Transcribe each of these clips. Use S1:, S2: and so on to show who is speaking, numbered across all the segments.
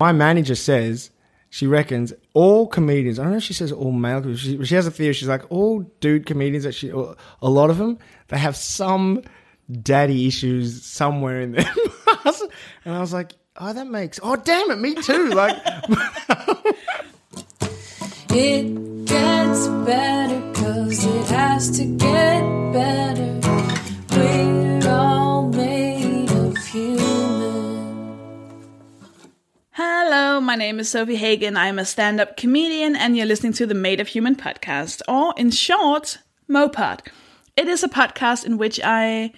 S1: My manager says she reckons all comedians. I don't know if she says all male. She, she has a theory. She's like all dude comedians. That she, a lot of them, they have some daddy issues somewhere in past. And I was like, oh, that makes. Oh, damn it, me too. Like.
S2: It gets better cause it has to get better.
S3: My name is Sofie Hagen. I'm a stand up comedian, and you're listening to the Made of Human podcast, or in short, Mopod. It is a podcast in which I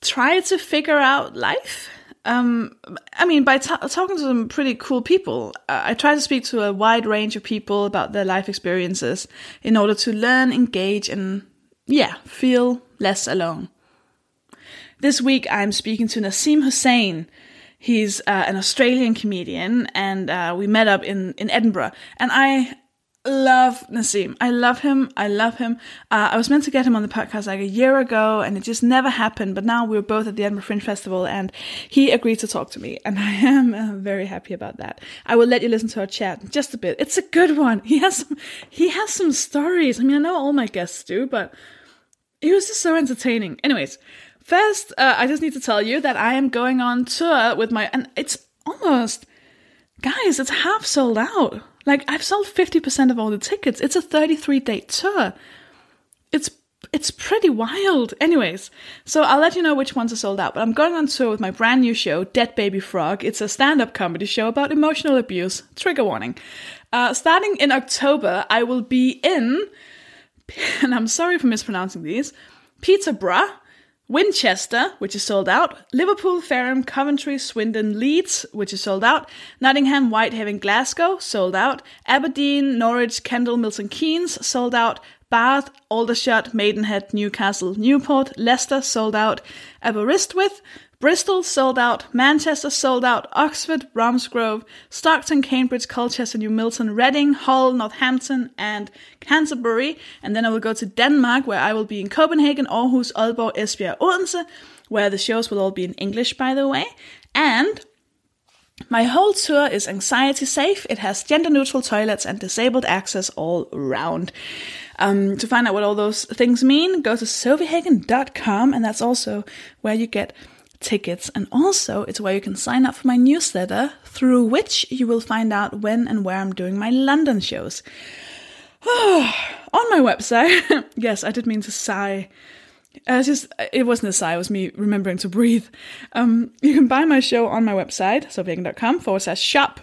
S3: try to figure out life. Um, I mean, by ta talking to some pretty cool people, uh, I try to speak to a wide range of people about their life experiences in order to learn, engage, and yeah, feel less alone. This week, I'm speaking to Nazeem Hussain. He's uh, an Australian comedian, and uh, we met up in, in Edinburgh. And I love Nazeem. I love him. I love him. Uh, I was meant to get him on the podcast like a year ago, and it just never happened. But now we were both at the Edinburgh Fringe Festival, and he agreed to talk to me, and I am uh, very happy about that. I will let you listen to our chat just a bit. It's a good one. He has some, he has some stories. I mean, I know all my guests do, but he was just so entertaining. Anyways, first, uh, I just need to tell you that I am going on tour with my, and it's almost, guys, it's half sold out. Like I've sold 50% of all the tickets. It's a 33 day tour. It's it's pretty wild. Anyways, so I'll let you know which ones are sold out. But I'm going on tour with my brand new show, Dead Baby Frog. It's a stand-up comedy show about emotional abuse. Trigger warning. Uh, starting in October, I will be in, and I'm sorry for mispronouncing these, Peterborough, Winchester, which is sold out, Liverpool, Fareham, Coventry, Swindon, Leeds, which is sold out, Nottingham, Whitehaven, Glasgow, sold out, Aberdeen, Norwich, Kendal, Milton Keynes, sold out, Bath, Aldershot, Maidenhead, Newcastle, Newport, Leicester, sold out, Aberystwyth, Bristol sold out, Manchester sold out, Oxford, Bromsgrove, Stockton, Cambridge, Colchester, New Milton, Reading, Hull, Northampton, and Canterbury. And then I will go to Denmark, where I will be in Copenhagen, Aarhus, Aalborg, Esbjerg, Odense, where the shows will all be in English, by the way. And my whole tour is anxiety safe. It has gender neutral toilets and disabled access all around. Um, to find out what all those things mean, go to sofiehagen.com, and that's also where you get tickets. And also, it's where you can sign up for my newsletter, through which you will find out when and where I'm doing my London shows. On my website, yes, I did mean to sigh. Uh, just it wasn't a sigh; it was me remembering to breathe. Um, you can buy my show on my website, sofiehagen.com forward slash shop.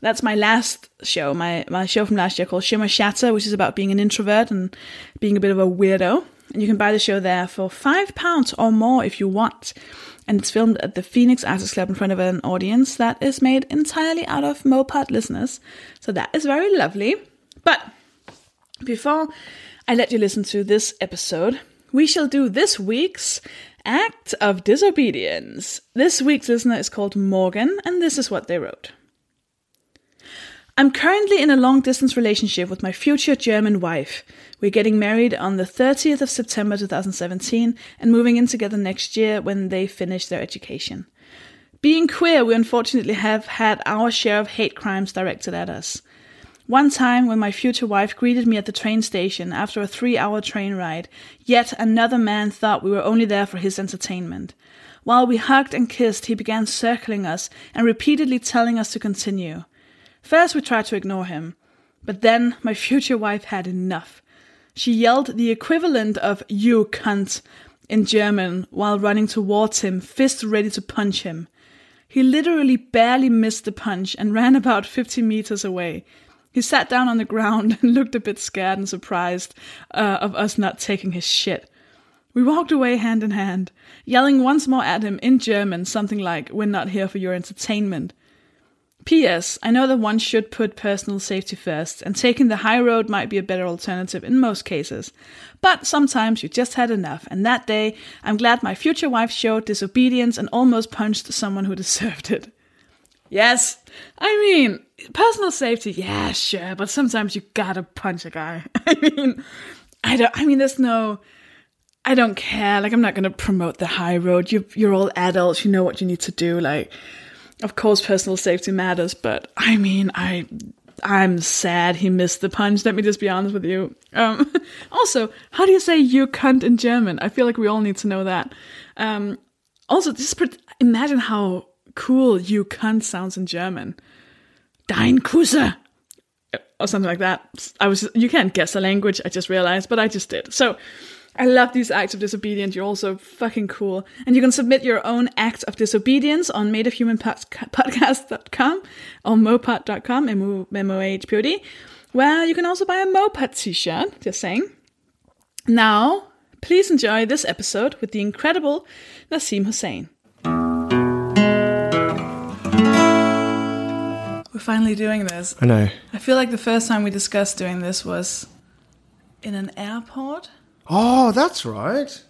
S3: That's my last show, my my show from last year called Shimmer Shatter, which is about being an introvert and being a bit of a weirdo. And you can buy the show there for five pounds or more if you want and it's filmed at the Phoenix Artists Club in front of an audience that is made entirely out of Mopod listeners. So that is very lovely. But before I let you listen to this episode, we shall do this week's act of disobedience. This week's listener is called Morgan, and this is what they wrote. I'm currently in a long distance relationship with my future German wife. We're getting married on the 30th of September 2017 and moving in together next year when they finish their education. Being queer, we unfortunately have had our share of hate crimes directed at us. One time, when my future wife greeted me at the train station after a three hour train ride, yet another man thought we were only there for his entertainment. While we hugged and kissed, he began circling us and repeatedly telling us to continue. First, we tried to ignore him, but then my future wife had enough. She yelled the equivalent of you cunt in German while running towards him, fist ready to punch him. He literally barely missed the punch and ran about 50 meters away. He sat down on the ground and looked a bit scared and surprised uh, of us not taking his shit. We walked away hand in hand, yelling once more at him in German something like, We're not here for your entertainment. P.S. I know that one should put personal safety first, and taking the high road might be a better alternative in most cases. But sometimes you just had enough, and that day, I'm glad my future wife showed disobedience and almost punched someone who deserved it. Yes, I mean, personal safety, yeah, sure, but sometimes you gotta punch a guy. I mean, I don't, I mean, there's no, I don't care. Like, I'm not gonna promote the high road. You, you're all adults, you know what you need to do. Like, of course, personal safety matters, but I mean, I. I'm sad he missed the punch. Let me just be honest with you. Um, also, how do you say "you cunt" in German? I feel like we all need to know that. Um, also, just imagine how cool "you cunt" sounds in German. Dein Kusse or something like that. I was you can't guess a language. I just realized, but I just did. So I love these acts of disobedience. You're also fucking cool, and you can submit your own act of disobedience on madeofhumanpodcast.com or mopod.com, m o h p o d, where you can also buy a Mopod t-shirt. Just saying. Now, please enjoy this episode with the incredible Nazeem Hussain. We're finally doing this.
S1: I know.
S3: I feel like the first time we discussed doing this was in an airport.
S1: Oh, that's right.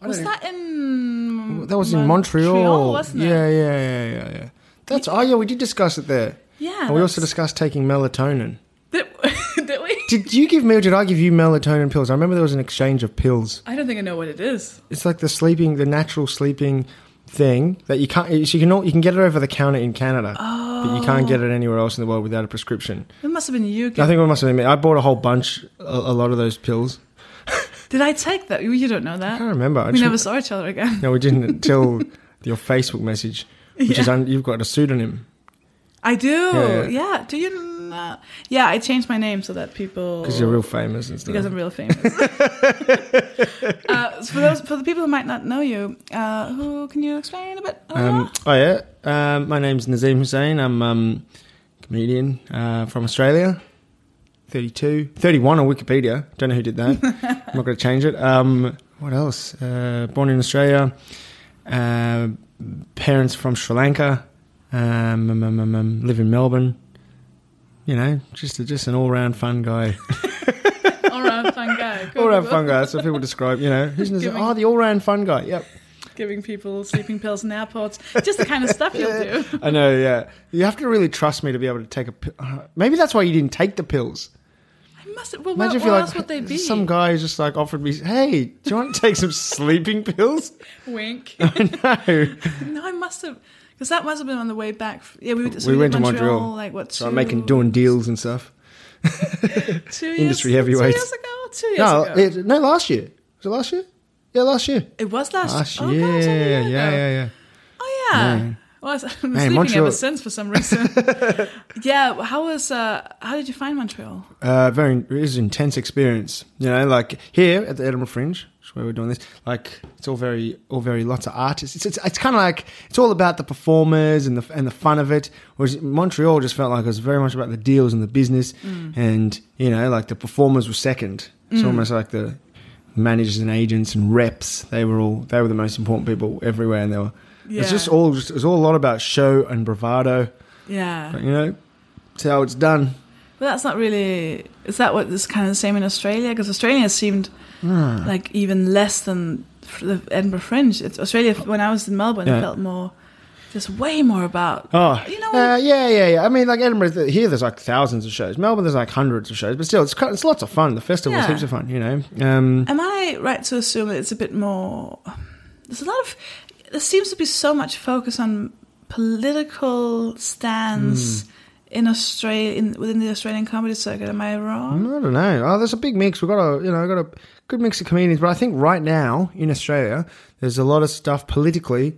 S1: I
S3: Was that in?
S1: That was in Montreal.
S3: wasn't it?
S1: yeah, yeah, yeah, yeah, yeah. That's oh yeah, we did discuss it there.
S3: Yeah.
S1: And we also
S3: that's-
S1: discussed taking melatonin.
S3: Did, did we?
S1: Did you give me or did I give you melatonin pills? I remember there was an exchange of pills.
S3: I don't think I know what it is.
S1: It's like the sleeping, the natural sleeping thing that you can't. So you can all, you can get it over the counter in Canada, but you can't get it anywhere else in the world without a prescription.
S3: It must have been you.
S1: I think it must have been me. I bought a whole bunch, a, a lot of those pills.
S3: Did I take that? You- don't know that.
S1: I can't remember. I
S3: We never saw each other again.
S1: No, we didn't until your Facebook message, which is
S3: Yeah.
S1: un, you've got a pseudonym.
S3: I do.
S1: Yeah,
S3: Yeah. Do you? Know? Yeah, I changed my name so that people.
S1: Because you're real famous and stuff.
S3: Because I'm real famous. uh, for those, for the people who might not know you, uh, who can you explain a bit?
S1: Um, oh yeah, um, my name's Nazeem Hussain. I'm um, comedian uh, from Australia. 32, 31 on Wikipedia. Don't know who did that. I'm not going to change it. Um, what else? Uh, born in Australia. Uh, parents from Sri Lanka. Um, um, um, um, um, live in Melbourne. You know, just just an all round fun guy.
S3: all round fun guy.
S1: All round fun guy. That's what people describe. You know, who's?
S3: Giving-
S1: Oh, the all round fun guy. Yep.
S3: Giving people sleeping pills in airports. Just the kind of stuff you'll do.
S1: I know, yeah. You have to really trust me to be able to take a pill. Uh, maybe that's why you didn't take the pills.
S3: I must. Well,
S1: Imagine
S3: what,
S1: if you're
S3: else
S1: like,
S3: would they be?
S1: some guy just like offered me, hey, do you want to take some sleeping pills?
S3: Wink.
S1: no.
S3: no, I must have. Because that must have been on the way back. Yeah, we, so
S1: we
S3: did
S1: went to Montreal.
S3: Like what?
S1: So I'm making, doing deals and stuff.
S3: two years,
S1: industry
S3: Two years ago. Two years
S1: No,
S3: ago.
S1: it, no, last year. Was it last year? Yeah, last year.
S3: It was last.
S1: Last
S3: oh,
S1: year.
S3: God, was only
S1: yeah,
S3: year
S1: yeah, yeah,
S3: Oh yeah.
S1: Yeah.
S3: Well, I've been sleeping ever since for some reason. yeah. How was? Uh, how did you find Montreal?
S1: Uh, very, it was an intense experience. You know, like here at the Edinburgh Fringe, which is where we're doing this. Like it's all very, all very lots of artists. It's, it's, it's kind of like it's all about the performers and the and the fun of it. Whereas Montreal just felt like it was very much about the deals and the business, and you know, like the performers were second. It's almost like the managers and agents and reps. They were all they were the most important people everywhere, and they were. It's just all just, it's all a lot about show and bravado.
S3: Yeah.
S1: But, you know, it's how it's done.
S3: But that's not really. Is that what? is kind of the same in Australia? Because Australia seemed
S1: Hmm.
S3: like even less than the Edinburgh Fringe. It's Australia. When I was in Melbourne, it
S1: Yeah.
S3: felt more, just way more about.
S1: Oh,
S3: You know
S1: uh, yeah, yeah, yeah. I mean, like Edinburgh, here there's like thousands of shows. Melbourne, there's like hundreds of shows, but still, it's it's lots of fun. The festival's
S3: Yeah.
S1: heaps of fun, you know. Um,
S3: Am I right to assume that it's a bit more? There's a lot of. There seems to be so much focus on political stance
S1: Hmm.
S3: in Australia, in, within the Australian comedy circuit. Am I wrong?
S1: I don't know. Oh, there's a big mix. We've got a, you know, got a good mix of comedians, but I think right now in Australia, there's a lot of stuff politically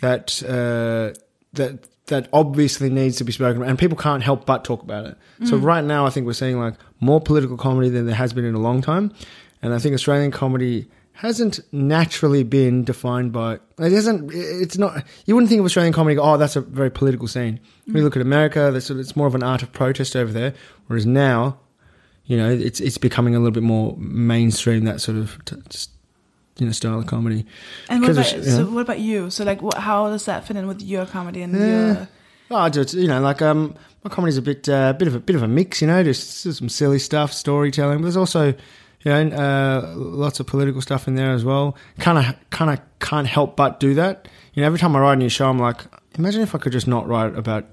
S1: that uh, that that obviously needs to be spoken about, and people can't help but talk about it. So right now, I think we're seeing like more political comedy than there has been in a long time, and I think Australian comedy hasn't naturally been defined by it isn't it's not you wouldn't think of Australian comedy oh that's a very political scene we look at America that's it's more of an art of protest over there whereas now you know it's it's becoming a little bit more mainstream that sort of t- you know style of comedy
S3: And what about,
S1: it's-
S3: so
S1: yeah.
S3: what about you? So like, what, how does that fit in with your comedy and
S1: Yeah.
S3: your?
S1: Oh, I just you know, like um, my comedy's a bit, uh, bit of a bit of a mix, you know, just, just some silly stuff, storytelling. But there's also, you know, uh, lots of political stuff in there as well. Kind of, kind of can't help but do that. You know, every time I write a new show, I'm like, imagine if I could just not write about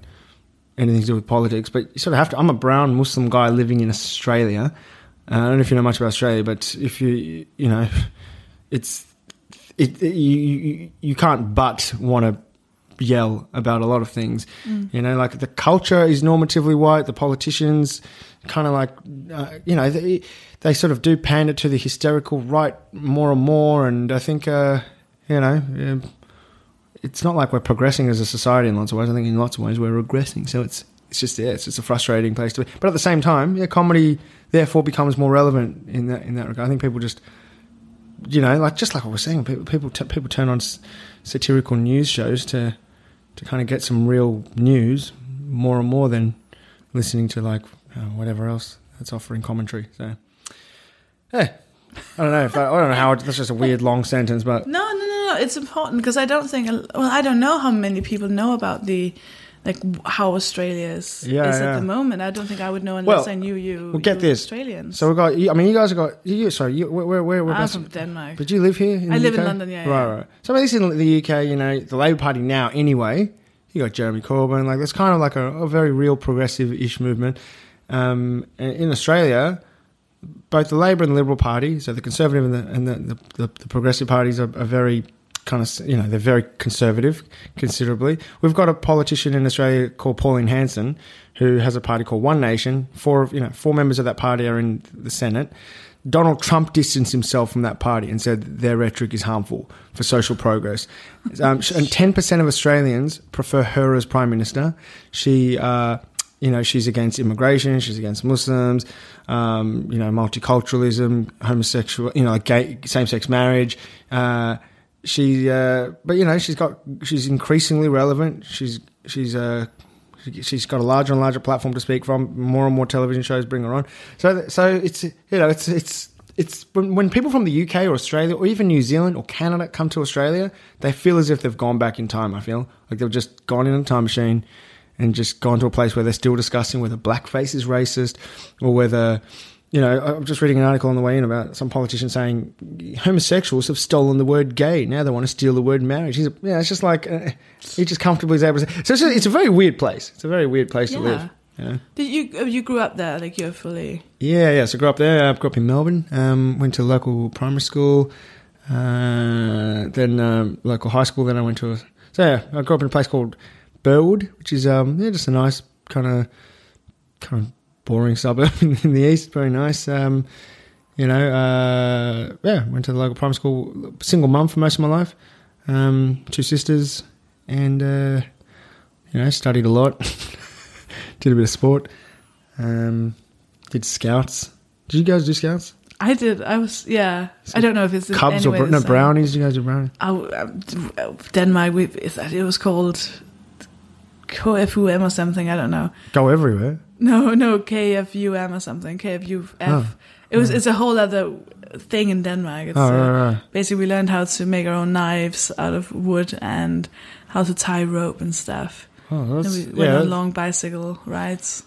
S1: anything to do with politics. But you sort of have to. I'm a brown Muslim guy living in Australia. Uh, I don't know if you know much about Australia, but if you, you know, it's it, it you, you you can't but want to yell about a lot of things. You know, like the culture is normatively white. The politicians kind of like, uh, you know, they, they sort of do pander to the hysterical right more and more. And I think, uh, you know, um, it's not like we're progressing as a society in lots of ways. I think in lots of ways we're regressing. So it's it's just yeah, it's just a frustrating place to be. But at the same time, yeah, comedy therefore becomes more relevant in that in that regard. I think people just you know, like just like I was saying, people people, t- people turn on s- satirical news shows to to kind of get some real news more and more than listening to like uh, whatever else that's offering commentary. So, yeah, I don't know if that, I don't know how that's just a weird long sentence, but
S3: No, no, no, no. It's important because I don't think. Well, I don't know how many people know about the like how Australia is,
S1: Yeah,
S3: is
S1: yeah.
S3: at the moment. I don't think I would know unless
S1: Well,
S3: I knew you.
S1: well, get
S3: you
S1: this.
S3: Australians.
S1: so we got. I mean, you guys have got. You, sorry, you, where where where, where
S3: I'm from Denmark.
S1: But you live here? In
S3: I live in London, yeah,
S1: Right,
S3: yeah.
S1: right. So, at least in the UK, you know, the Labour Party now, anyway, you got Jeremy Corbyn. Like, there's kind of like a, a very real progressive ish movement. Um, in Australia, both the Labor and the Liberal Party, so the Conservative and the, and the, the, the, Progressive parties are, are very kind of, you know, they're very conservative considerably. We've got a politician in Australia called Pauline Hanson who has a party called One Nation. Four, you know, four members of that party are in the Senate. Donald Trump distanced himself from that party and said their rhetoric is harmful for social progress. Um, and 10% of Australians prefer her as prime minister. She, uh, you know, she's against immigration, she's against Muslims, um, you know, multiculturalism, homosexual, you know, gay, same-sex marriage. Uh, she, uh, but you know, she's got, she's increasingly relevant. She's, she's, uh, she- she's got a larger and larger platform to speak from. More and more television shows bring her on. So, so it's, you know, it's, it's, it's when, when people from the UK or Australia or even New Zealand or Canada come to Australia, they feel as if they've gone back in time. I feel like they've just gone in a time machine and just gone to a place where they're still discussing whether blackface is racist or whether, you know, I'm just reading an article on the way in about some politician saying homosexuals have stolen the word gay. Now they want to steal the word marriage. He's, yeah, it's just like uh, he just comfortably is able to. Say. So it's, a, it's a very weird place. It's a very weird place to live. Yeah.
S3: Did you uh, you grew up there? Like you're fully.
S1: Yeah, yeah. So I grew up there. I grew up in Melbourne. Um, went to local primary school, uh, then um, local high school. Then I went to. A, so yeah, I grew up in a place called Burwood, which is um, yeah, just a nice kind of kind of boring suburb in, the east. Very nice. Um, you know, uh, yeah. Went to the local primary school. Single mum for most of my life. Um, two sisters, and uh, you know, studied a lot. Did a bit of sport. Um, did scouts. Did you guys do scouts?
S3: I did. I was. Yeah. I don't know if it's in
S1: Cubs or no brownies? You guys do brownies?
S3: Oh, um, Denmark. We, it was called KFUM or something. I don't know.
S1: Go everywhere.
S3: No, no, KFUM or something. KFUF.
S1: Oh.
S3: It was. It's a whole other thing in Denmark. It's,
S1: Oh,
S3: uh,
S1: right, right.
S3: Basically, we learned how to make our own knives out of wood and how to tie rope and stuff.
S1: Oh,
S3: And
S1: that's,
S3: we went
S1: yeah,
S3: on long bicycle rides.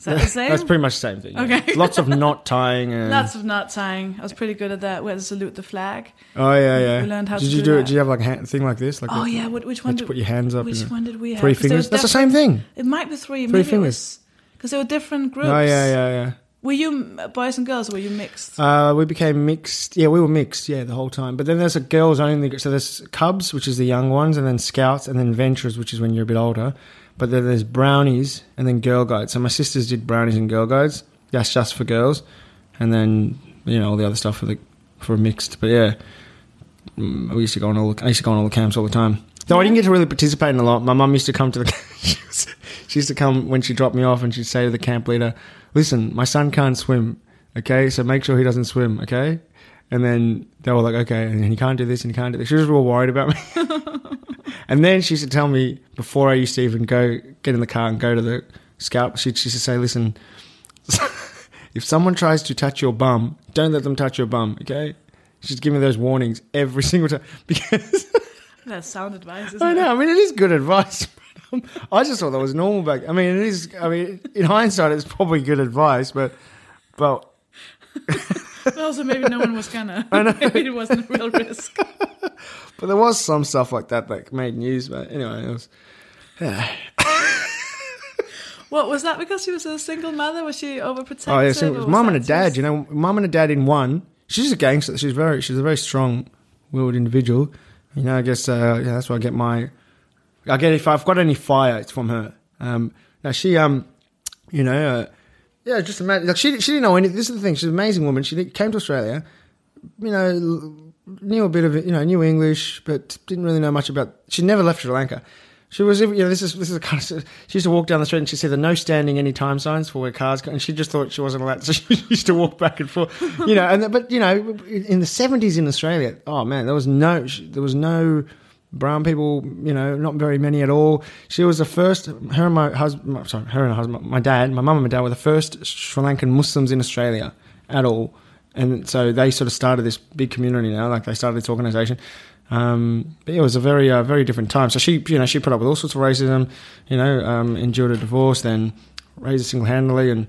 S3: Is that the same?
S1: that's pretty much the same thing. yeah.
S3: Okay.
S1: Lots of knot tying. And,
S3: Lots of knot tying. I was pretty good at that. We had to salute the flag.
S1: oh yeah, yeah.
S3: we learned how
S1: did
S3: to
S1: you
S3: do
S1: do it? Did you have like a hand, thing like this? Like
S3: Oh yeah, what, which one did
S1: put your hands up.
S3: which one did we have?
S1: Three fingers. That's the same thing.
S3: It might be three.
S1: Three fingers.
S3: Because there were different groups.
S1: Oh yeah, yeah, yeah.
S3: Were you boys and girls or were you mixed?
S1: Uh, we became mixed. Yeah, we were mixed. Yeah, the whole time. But then there's a girls only. So there's Cubs, which is the young ones, and then Scouts, and then Ventures, which is when you're a bit older. But then there's Brownies, and then Girl Guides. So my sisters did Brownies and Girl Guides. That's just for girls, and then you know all the other stuff for the for mixed. But yeah, mm, we used to go on all. The, I used to go on all the camps all the time. Though I didn't get to really participate in a lot. My mum used to come to the. she, was, she used to come when she dropped me off, and she'd say to the camp leader, "Listen, my son can't swim. Okay, so make sure he doesn't swim. Okay." And then they were like, "Okay," and he can't do this, and he can't do this. She was real worried about me. and then she used to tell me before I used to even go get in the car and go to the scout. She, she used to say, "Listen, if someone tries to touch your bum, don't let them touch your bum. Okay." She'd give me those warnings every single time because.
S3: That's sound advice, isn't
S1: I
S3: it?
S1: know. I mean, it is good advice. Um, I just thought that was normal back. I mean, it is. I mean, in hindsight, it's probably good advice, but but
S3: But also, maybe no one was gonna. i maybe it wasn't a real risk.
S1: But there was some stuff like that that made news. But anyway, it was.
S3: What was that? Because she was a single mother? Was she overprotective?
S1: Oh yeah, so it was mum and a dad. You know, mum and a dad in one. She's a gangster. She's very. She's a very strong-willed individual. You know, I guess uh, yeah, that's where I get my I get if I've got any fire, it's from her. Um, now she, um, you know, uh, yeah, just imagine. Like she, she didn't know any. This is the thing. She's an amazing woman. She came to Australia, you know, knew a bit of you know, knew English, but didn't really know much about. She never left Sri Lanka. She was, you know, this is this is a kind of. She used to walk down the street and she said the no standing any time signs for where cars go, and she just thought she wasn't allowed. So she used to walk back and forth, you know. And but you know, in the seventies in Australia, oh man, there was no, there was no brown people, you know, not very many at all. She was the first. Her and my husband, sorry, her and her husband, my dad, my mum and my dad were the first Sri Lankan Muslims in Australia at all, and so they sort of started this big community now. Like they started this organisation. Um, but it was a very, uh, very different time. So she, you know, she put up with all sorts of racism, you know, um, endured a divorce, then raised it single handedly, and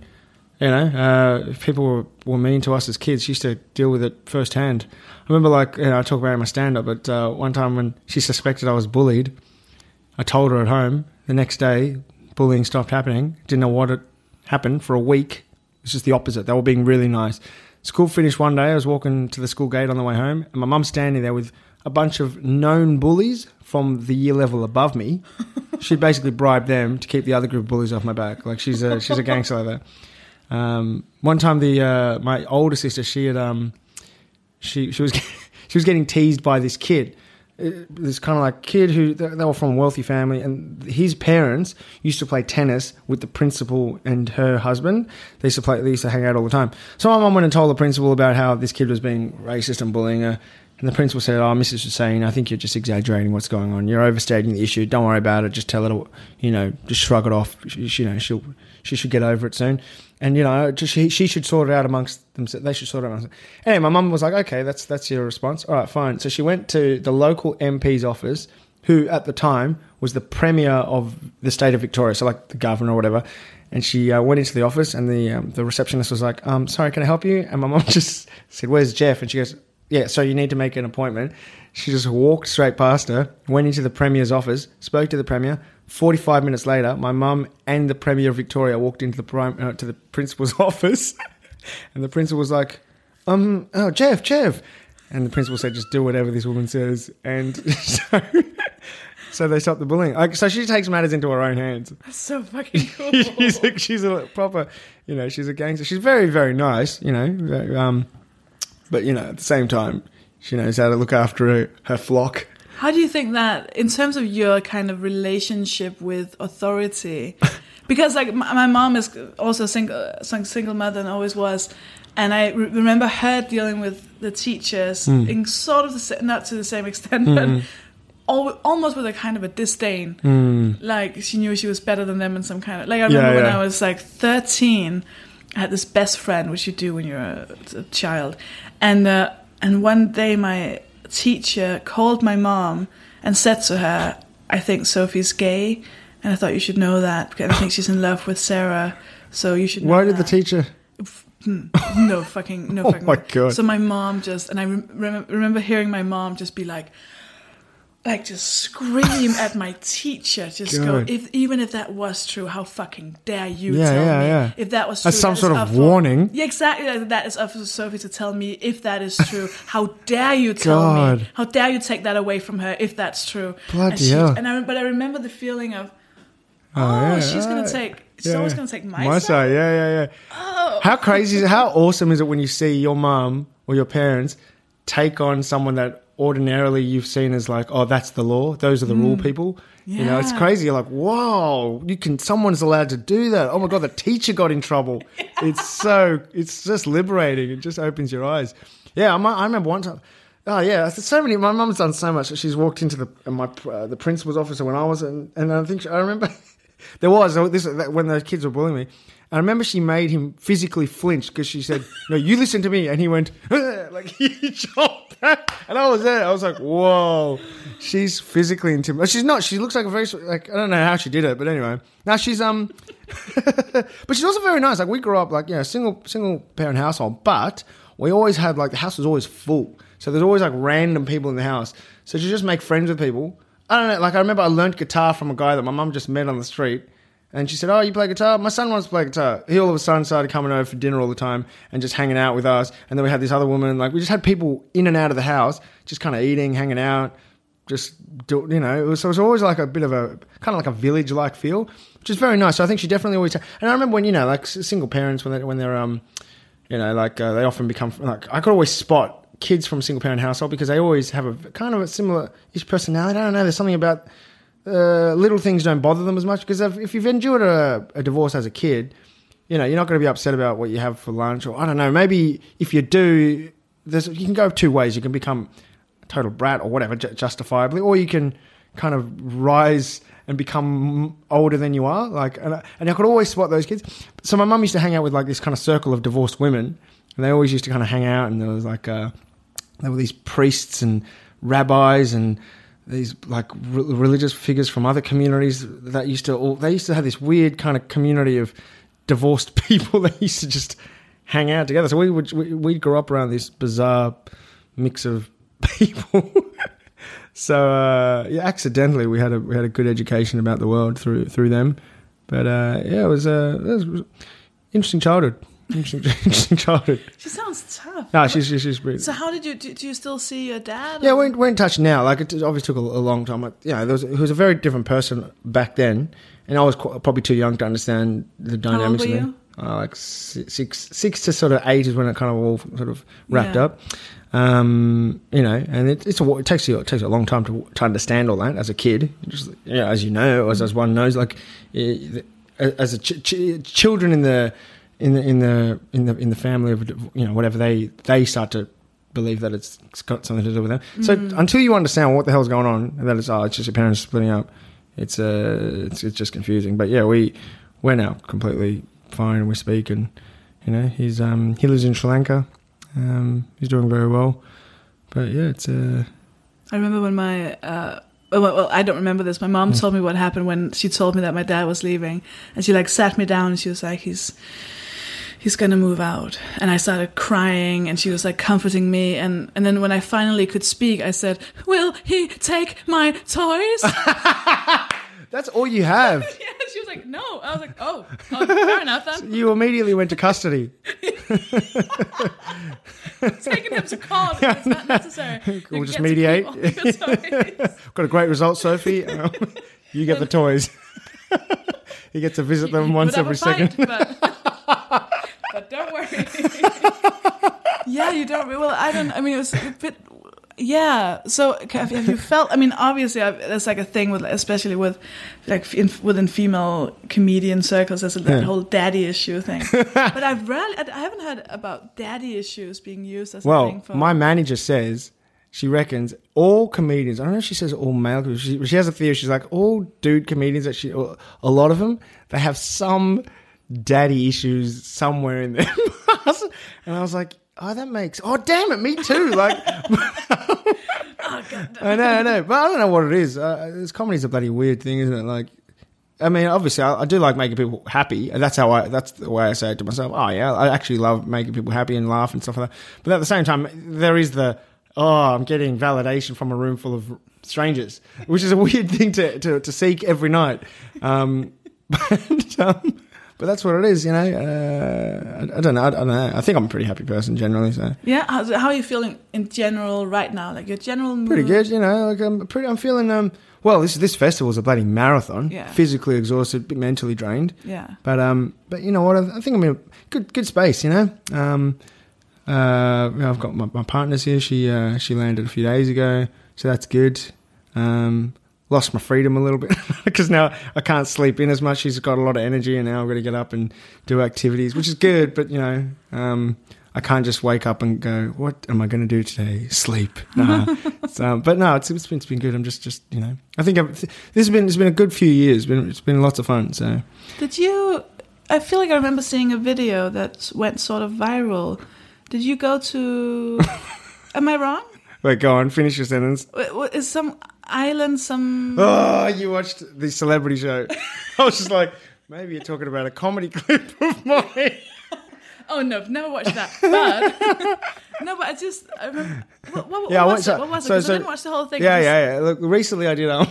S1: you know, uh, people were, were mean to us as kids, she used to deal with it firsthand. I remember, like, you know, I talk about it in my stand up, but uh, one time when she suspected I was bullied, I told her at home. The next day, bullying stopped happening. Didn't know what had happened for a week. It's just the opposite. They were being really nice. School finished one day. I was walking to the school gate on the way home, and my mum's standing there with a bunch of known bullies from the year level above me. She basically bribed them to keep the other group of bullies off my back. Like she's a she's a gangster like that. Um, one time, the uh, my older sister, she had um, she she was she was getting teased by this kid, Uh, this kind of like kid who they were from a wealthy family, and his parents used to play tennis with the principal and her husband. They used to play, they used to hang out all the time. So my mum went and told the principal about how this kid was being racist and bullying her. And the principal said, "Oh, Mrs. Hussain, I think you're just exaggerating what's going on. You're overstating the issue. Don't worry about it. Just tell her, to, you know, just shrug it off. She, you know, she'll she should get over it soon. And you know, she she should sort it out amongst them. They should sort it out. Amongst Anyway, my mum was like, "Okay, that's that's your response. All right, fine." So she went to the local MP's office, who at the time was the premier of the state of Victoria, so like the governor or whatever. And she uh, went into the office, and the um, the receptionist was like, um, "Sorry, can I help you?" And my mum just said, "Where's Jeff?" And she goes, "Yeah, so you need to make an appointment." She just walked straight past her, went into the premier's office, spoke to the premier. Forty-five minutes later, my mum and the premier of Victoria walked into the prime, uh, to the principal's office, and the principal was like, "Um, oh, Jeff, Jeff," and the principal said, "Just do whatever this woman says." And so, so they stopped the bullying. Like, so she takes matters into her own hands.
S3: That's so fucking cool.
S1: she's a, she's a proper, you know, she's a gangster. She's very, very nice, you know. very, Um, but you know, at the same time, she knows how to look after her, her flock.
S3: How do you think that, in terms of your kind of relationship with authority, because like my, my mom is also single, single mother and always was, and I re- remember her dealing with the teachers
S1: Hmm.
S3: in sort of the not to the same extent, but al- almost with a kind of a disdain. Like she knew she was better than them in some kind of like I remember
S1: Hmm. Yeah,
S3: when. I was like thirteen, I had this best friend, which you do when you're a, a child, and uh, and one day my teacher called my mom and said to her, "I think Sofie's gay, and I thought you should know that because I think she's in love with Sarah, so you should." Know
S1: Why did the teacher?
S3: Hmm, no fucking no
S1: Oh
S3: fucking
S1: my. God.
S3: So my mom just and I rem- remember hearing my mom just be like like just scream at my teacher just go if even if that was true how fucking dare you
S1: Yeah,
S3: tell
S1: yeah,
S3: me
S1: yeah.
S3: if that was true
S1: That's some
S3: that
S1: sort of
S3: for-
S1: warning.
S3: yeah exactly that is up for Sofie to tell me if that is true how dare you tell me
S1: God.
S3: how dare you take that away from her if that's true
S1: Bloody
S3: and she, and I but I remember the feeling of oh,
S1: yeah, oh,
S3: she's gonna take she's always gonna take my,
S1: my
S3: side
S1: side. Yeah, yeah, yeah.
S3: Oh.
S1: How crazy is? How awesome is it when you see your mom or your parents take on someone that ordinarily you've seen as like, oh, that's the law. Those are the rule people. You know, it's
S3: Mm.
S1: Crazy. You're like, whoa, you can. Someone's allowed to do that. Oh my god, the teacher got in trouble. It's so. It's just liberating. It just opens your eyes. Yeah, I, mi- I remember one time. Oh yeah, so many. My mum's done so much. She's walked into the uh, my uh, the principal's office when I was, in, and I think she, I remember there was this when the kids were bullying me. I remember she made him physically flinch because she said, "No, you listen to me," and he went like he jumped back, and I was there. I was like, "Whoa!" She's physically intimidating. She's not. She looks like a very like I don't know how she did it, but anyway. Now she's um, but she's also very nice. Like we grew up like you know single single parent household, but we always had like the house was always full, so there's always like random people in the house. So she just make friends with people. I don't know. Like I remember I learned guitar from a guy that my mum just met on the street. And she said, "Oh, you play guitar? My son wants to play guitar." He all of a sudden started coming over for dinner all the time and just hanging out with us. And then we had this other woman. Like we just had people in and out of the house, just kind of eating, hanging out. just do, you know, it was, so it was always like a bit of a kind of like a village like feel, which is very nice. So I think she definitely always. And I remember when you know, like single parents when they when they're um, you know, like uh, they often become like I could always spot kids from single parent household because they always have a kind of a similar ish personality. I don't know. There's something about uh, little things don't bother them as much because if, you've endured a, a divorce as a kid, you know, you're not going to be upset about what you have for lunch, or I don't know. Maybe if you do, there's you can go two ways. You can become a total brat or whatever, ju- justifiably, or you can kind of rise and become older than you are. Like, and I, and I could always spot those kids. So my mum used to hang out with like this kind of circle of divorced women, and they always used to kind of hang out, and there was like uh, there were these priests and rabbis and these like re- religious figures from other communities that used to all they used to have this weird kind of community of divorced people that used to just hang out together. So we would we, we grew up around this bizarre mix of people. So uh, yeah accidentally we had a we had a good education about the world through through them. But uh, yeah it was a it was interesting childhood interesting, interesting childhood
S3: She sounds tough.
S1: no she's she's, she's pretty,
S3: So how did you do, do you still see your dad?
S1: yeah,
S3: or-
S1: we're, we're in touch now. Like it obviously took a, a long time. Like, you know, there was, he was a very different person back then, and I was qu- probably too young to understand the
S3: old
S1: dynamics.
S3: were
S1: of it.
S3: you?
S1: Uh, like si- six, six to sort of eight is when it kind of all sort of wrapped
S3: Yeah.
S1: up. Um, you know, and it, it's a, it takes you it takes you a long time to to understand all that as a kid. Just you know, as you know, as as one knows, like eh, as a ch- ch- children in the in the in the in the in the family of you know whatever they they start to believe that it's, it's got something to do with them. So until you understand what the hell's going on, and that it's oh it's just your parents splitting up, it's uh it's it's just confusing. But yeah, we we're now completely fine. We speak, and you know he's um he lives in Sri Lanka. Um, he's doing very well. But yeah, it's uh
S3: I remember when my uh, well, well, I don't remember this. My
S1: Hmm.
S3: mom told me what happened when she told me that my dad was leaving, and she like sat me down and she was like, "He's he's gonna move out," and I started crying, and she was like comforting me, and and then when I finally could speak, I said, "Will he take my toys?"
S1: that's all you have.
S3: yeah, she was like, "No." I was like, "Oh, oh fair enough then."
S1: you immediately went to custody.
S3: Taking him to court. It's not necessary.
S1: We'll
S3: can
S1: just mediate.
S3: keep all your toys.
S1: Got a great result, Sofie. Um, you get the toys. he gets to visit them
S3: You
S1: once every
S3: fight,
S1: second.
S3: But, but don't worry. yeah, you don't. Well, I don't. I mean, it was a bit. Yeah. So have, have you felt? I mean, obviously, I've, there's like a thing with, especially with, like in, within female comedian circles, there's that
S1: Yeah.
S3: whole daddy issue thing. but I've rarely, I haven't heard about daddy issues being used as a
S1: Well,
S3: thing for.
S1: my manager says she reckons all comedians. I don't know if she says all male. comedians, She, she has a theory. She's like all dude comedians. That she, a lot of them, they have some daddy issues somewhere in there. And I was like, oh, that makes. Oh, damn it, me too. Like.
S3: oh,
S1: I know, I know, but I don't know what it is. Uh, this comedy's a bloody weird thing, isn't it? Like, I mean, obviously, I, I do like making people happy. and That's how I. That's the way I say it to myself. Oh yeah, I actually love making people happy and laugh and stuff like that. But at the same time, there is the oh, I'm getting validation from a room full of strangers, which is a weird thing to to, to seek every night. Um, but um, but that's what it is, you know. Uh, I, I don't know. I, I don't know. I think I'm a pretty happy person generally. So.
S3: Yeah. How, how are you feeling in general right now? Like your general mood?
S1: pretty good. You know, like I'm pretty. I'm feeling. Um, well, this this festival's a bloody marathon.
S3: Yeah.
S1: Physically exhausted, mentally drained.
S3: Yeah.
S1: But um, but you know what? I, I think I'm in a good good space. You know. Um, uh, I've got my, my partner's here. She uh, she landed a few days ago, so that's good. Um, lost my freedom a little bit because now I can't sleep in as much. She's got a lot of energy, and now I've got to get up and do activities, which is good. But you know, um, I can't just wake up and go, "What am I going to do today? Sleep." Nah. so, but no, it's, it's been it's been good. I'm just just you know, I think I've, this has been it's been a good few years. It's been it's been lots of fun. So
S3: Did you? I feel like I remember seeing a video that went sort of viral. Did you go to? am I wrong?
S1: Wait, go on, finish your sentence.
S3: Is some island some?
S1: Oh, you watched the celebrity show. I was just like, maybe you're talking about a comedy clip of mine.
S3: Oh no, I've never watched that. But no, but I just I remember. What, what,
S1: Yeah, I
S3: what
S1: went-
S3: was
S1: so-
S3: it? What was it?
S1: so-
S3: 'Cause
S1: so-
S3: I didn't watch the whole thing.
S1: Yeah,
S3: Just-
S1: yeah, yeah. Look, recently I did um,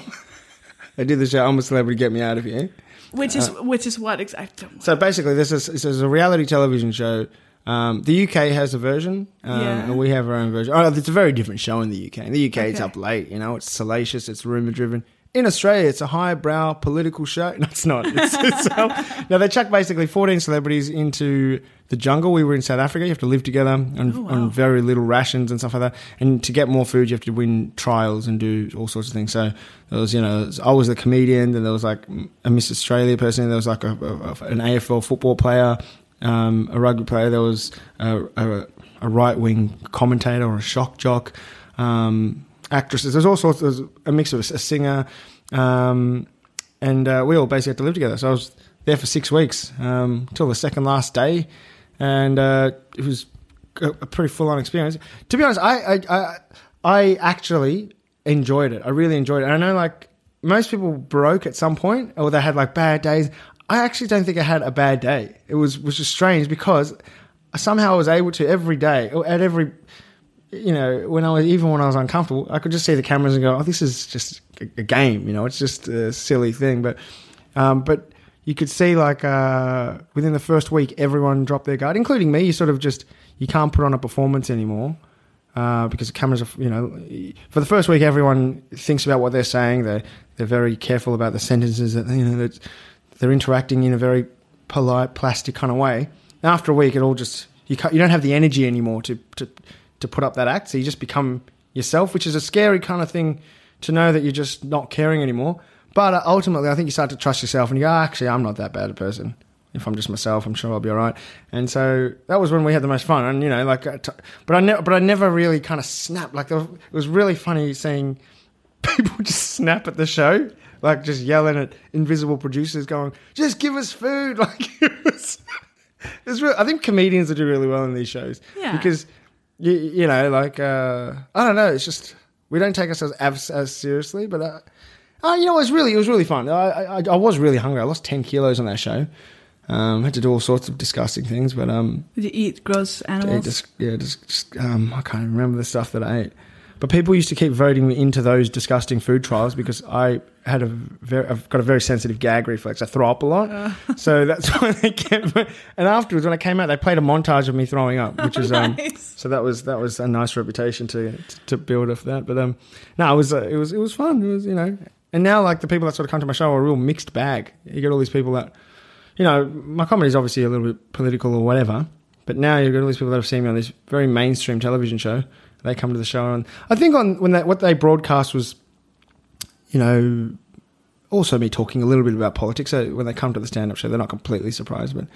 S1: I did the show I'm a Celebrity, Get Me Out of Here.
S3: Which is which is what exactly?
S1: So basically, this is this is a reality television show Um, the UK has a version, um,
S3: Yeah.
S1: and we have our own version. Oh, it's a very different show in the UK. In the UK, it's up late. You know, it's salacious, it's rumor driven. In Australia, it's a highbrow political show. No, it's not. It's, it's, um, no, they chuck basically 14 celebrities into the jungle. We were in South Africa. You have to live together on,
S3: Oh, wow.
S1: on very little rations and stuff like that. And to get more food, you have to win trials and do all sorts of things. So there was, you know, I was the comedian, then there was like a Miss Australia person, there was like a, a, an AFL football player, um, a rugby player, there was a, a, a right wing commentator or a shock jock, um, actresses. There's all sorts. There's a mix of a, singer, um, and uh, we all basically had to live together. So I was there for six weeks um, till the second last day, and uh, it was a, a pretty full on experience. To be honest, I, I I I actually enjoyed it. I really enjoyed it. And I know like most people broke at some point or they had like bad days. I actually don't think I had a bad day. It was was just strange because somehow I was able to every day at every you know, when I was even when I was uncomfortable, I could just see the cameras and go, "Oh, this is just a, game." You know, it's just a silly thing. But, um, but you could see like uh, within the first week, everyone dropped their guard, including me. You sort of just you can't put on a performance anymore uh, because the cameras are. You know, for the first week, everyone thinks about what they're saying. They they're very careful about the sentences that you know they're interacting in a very polite, plastic kind of way. After a week, it all just you you don't have the energy anymore to to to put up that act. So you just become yourself, which is a scary kind of thing to know that you're just not caring anymore. But uh, ultimately, I think you start to trust yourself and you go, "Ah, actually, I'm not that bad a person. If I'm just myself, I'm sure I'll be all right. And so that was when we had the most fun. And you know, like, uh, but I never, but I never really kind of snapped. Like, it was really funny seeing people just snap at the show, like just yelling at invisible producers, going, "Just give us food!" Like it was. It's real, I think comedians do really well in these shows
S3: Yeah.
S1: because you, you know, like uh, I don't know, it's just we don't take ourselves as, as seriously, but uh, uh, you know, it was really it was really fun. I, I I was really hungry. I lost ten kilos on that show. Um, had to do all sorts of disgusting things, but um,
S3: Did you eat gross animals?
S1: just yeah, just, just um, I can't remember the stuff that I ate. But people used to keep voting me into those disgusting food trials because I had a very, I've got a very sensitive gag reflex. I throw up a lot, so that's why they kept. And afterwards, when I came out, they played a montage of me throwing up, which is um, so that was that was a nice reputation to to build off that. But um, no, it was uh, it was it was fun. It was you know, and now like the people that sort of come to my show are a real mixed bag. You get all these people that, you know, my comedy is obviously a little bit political or whatever, but now you've got all these people that have seen me on this very mainstream television show. They come to the show, and I think on when that what they broadcast was, you know, also me talking a little bit about politics. So when they come to the stand-up show, they're not completely surprised. But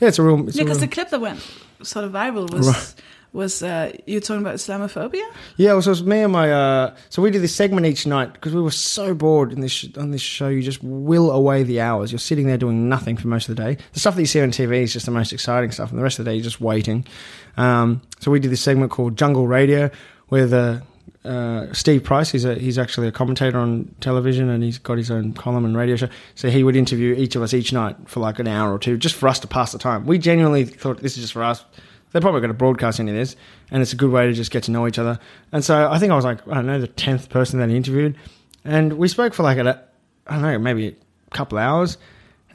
S1: yeah, it's a real. It's
S3: Yeah, because the clip that went sort of viral was
S1: Right.
S3: was uh, you talking about Islamophobia.
S1: Yeah, well, so it was me and my. Uh, so we did this segment each night because we were so bored in this sh- on this show. You just will away the hours. You're sitting there doing nothing for most of the day. The stuff that you see on TV is just the most exciting stuff, and the rest of the day you're just waiting. Um, so we did this segment called Jungle Radio, where the uh, Steve Price, he's a, he's actually a commentator on television, and he's got his own column and radio show. So he would interview each of us each night for like an hour or two, just for us to pass the time. We genuinely thought this is just for us they're probably going to broadcast any of this, and it's a good way to just get to know each other. And so I think I was like, I don't know, the tenth person that he interviewed, and we spoke for like a, I don't know, maybe a couple hours,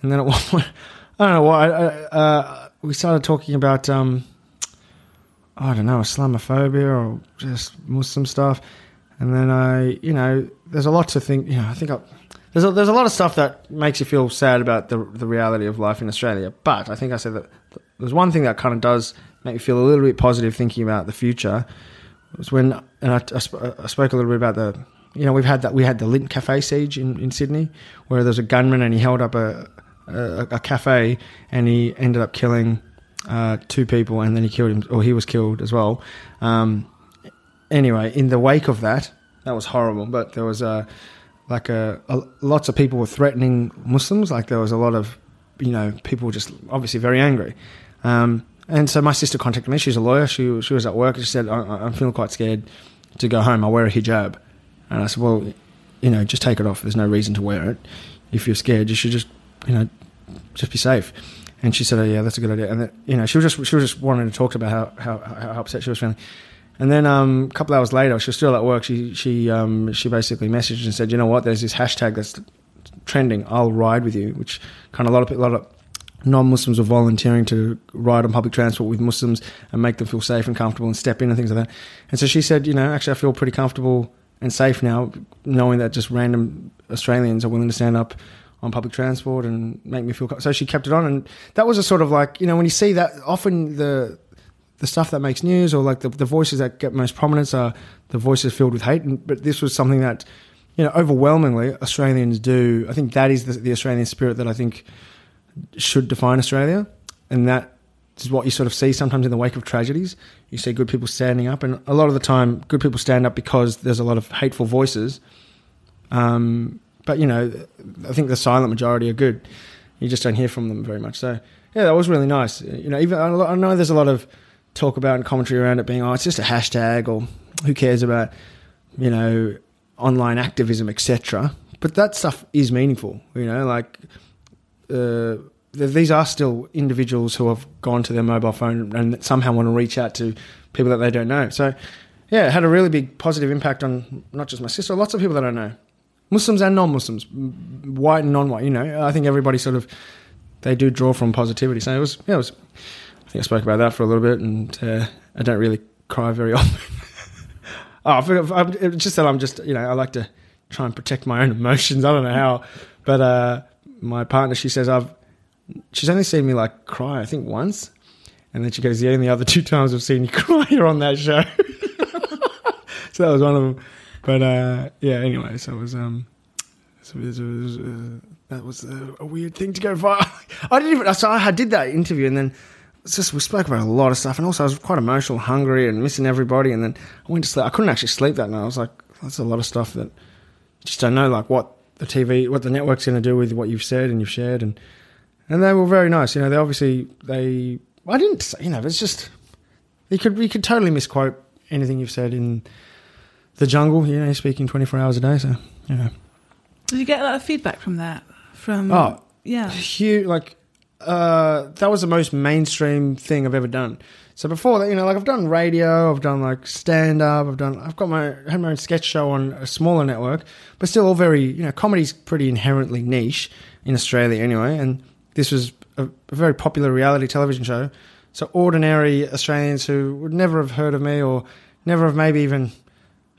S1: and then at one point, I don't know why, uh, we started talking about, um, I don't know, Islamophobia or just Muslim stuff, and then I, you know, there's a lot to think. You know, I think I, there's a, there's a lot of stuff that makes you feel sad about the the reality of life in Australia. But I think I said that there's one thing that kind of does make me feel a little bit positive thinking about the future. Was when and I, I, sp- I spoke a little bit about the you know we've had that we had the Lindt Cafe siege in, in Sydney where there's a gunman and he held up a a, a cafe and he ended up killing uh, two people and then he killed him or he was killed as well. Um, anyway, in the wake of that, that was horrible. But there was a like a, a lots of people were threatening Muslims. Like there was a lot of you know people just obviously very angry. Um, and so my sister contacted me. She's a lawyer. She she was at work. and She said, I, "I'm feeling quite scared to go home. I wear a hijab." And I said, "Well, you know, just take it off. There's no reason to wear it. If you're scared, you should just you know just be safe." And she said, "Oh yeah, that's a good idea." And then, you know, she was just she was just wanting to talk about how how, how upset she was feeling. And then um, a couple hours later, she was still at work. She she um, she basically messaged and said, "You know what? There's this hashtag that's trending. I'll ride with you," which kind of a lot of a lot of non-Muslims were volunteering to ride on public transport with Muslims and make them feel safe and comfortable and step in and things like that. And so she said, you know, actually, I feel pretty comfortable and safe now, knowing that just random Australians are willing to stand up on public transport and make me feel. So she kept it on, and that was a sort of like you know when you see that often the the stuff that makes news or like the, the voices that get most prominence are the voices filled with hate. And, but this was something that you know overwhelmingly Australians do. I think that is the, the Australian spirit that I think should define Australia, and that is what you sort of see sometimes in the wake of tragedies. You see good people standing up, and a lot of the time, good people stand up because there's a lot of hateful voices. Um, but you know, I think the silent majority are good. You just don't hear from them very much. So yeah, that was really nice. You know, even I know there's a lot of talk about and commentary around it being, oh, it's just a hashtag, or who cares about you know online activism, etc. But that stuff is meaningful. You know, like uh, these are still individuals who have gone to their mobile phone and somehow want to reach out to people that they don't know. So, yeah, it had a really big positive impact on not just my sister, lots of people that I know, Muslims and non-Muslims, white and non-white. You know, I think everybody sort of they do draw from positivity. So it was, yeah, it was. I think I spoke about that for a little bit, and uh, I don't really cry very often. oh, I forgot, I'm, it's just that I'm just, you know, I like to try and protect my own emotions. I don't know how, but uh, my partner, she says I've, she's only seen me like cry, I think once, and then she goes, yeah, and the only other two times I've seen you cry you're on that show. so that was one of them. But uh, yeah, anyway, so it was um, so it was, it was, uh, that was a, a weird thing to go for. I didn't even. So I did that interview, and then it's just we spoke about a lot of stuff, and also I was quite emotional, hungry, and missing everybody. And then I went to sleep. I couldn't actually sleep that night. I was like, that's a lot of stuff that just don't know, like what the TV, what the network's going to do with what you've said and you've shared, and and they were very nice. You know, they obviously they. I didn't, you know, it's just you could you could totally misquote anything you've said in the jungle. You know, speaking 24 hours a day, so yeah.
S3: Did you get a lot of feedback from that? From
S1: Oh.
S3: yeah,
S1: huge like uh that was the most mainstream thing I've ever done. So before that, you know, like I've done radio, I've done like stand up, I've done I've got my had my own sketch show on a smaller network, but still all very you know, comedy's pretty inherently niche in Australia anyway, and this was a, a very popular reality television show. So ordinary Australians who would never have heard of me or never have maybe even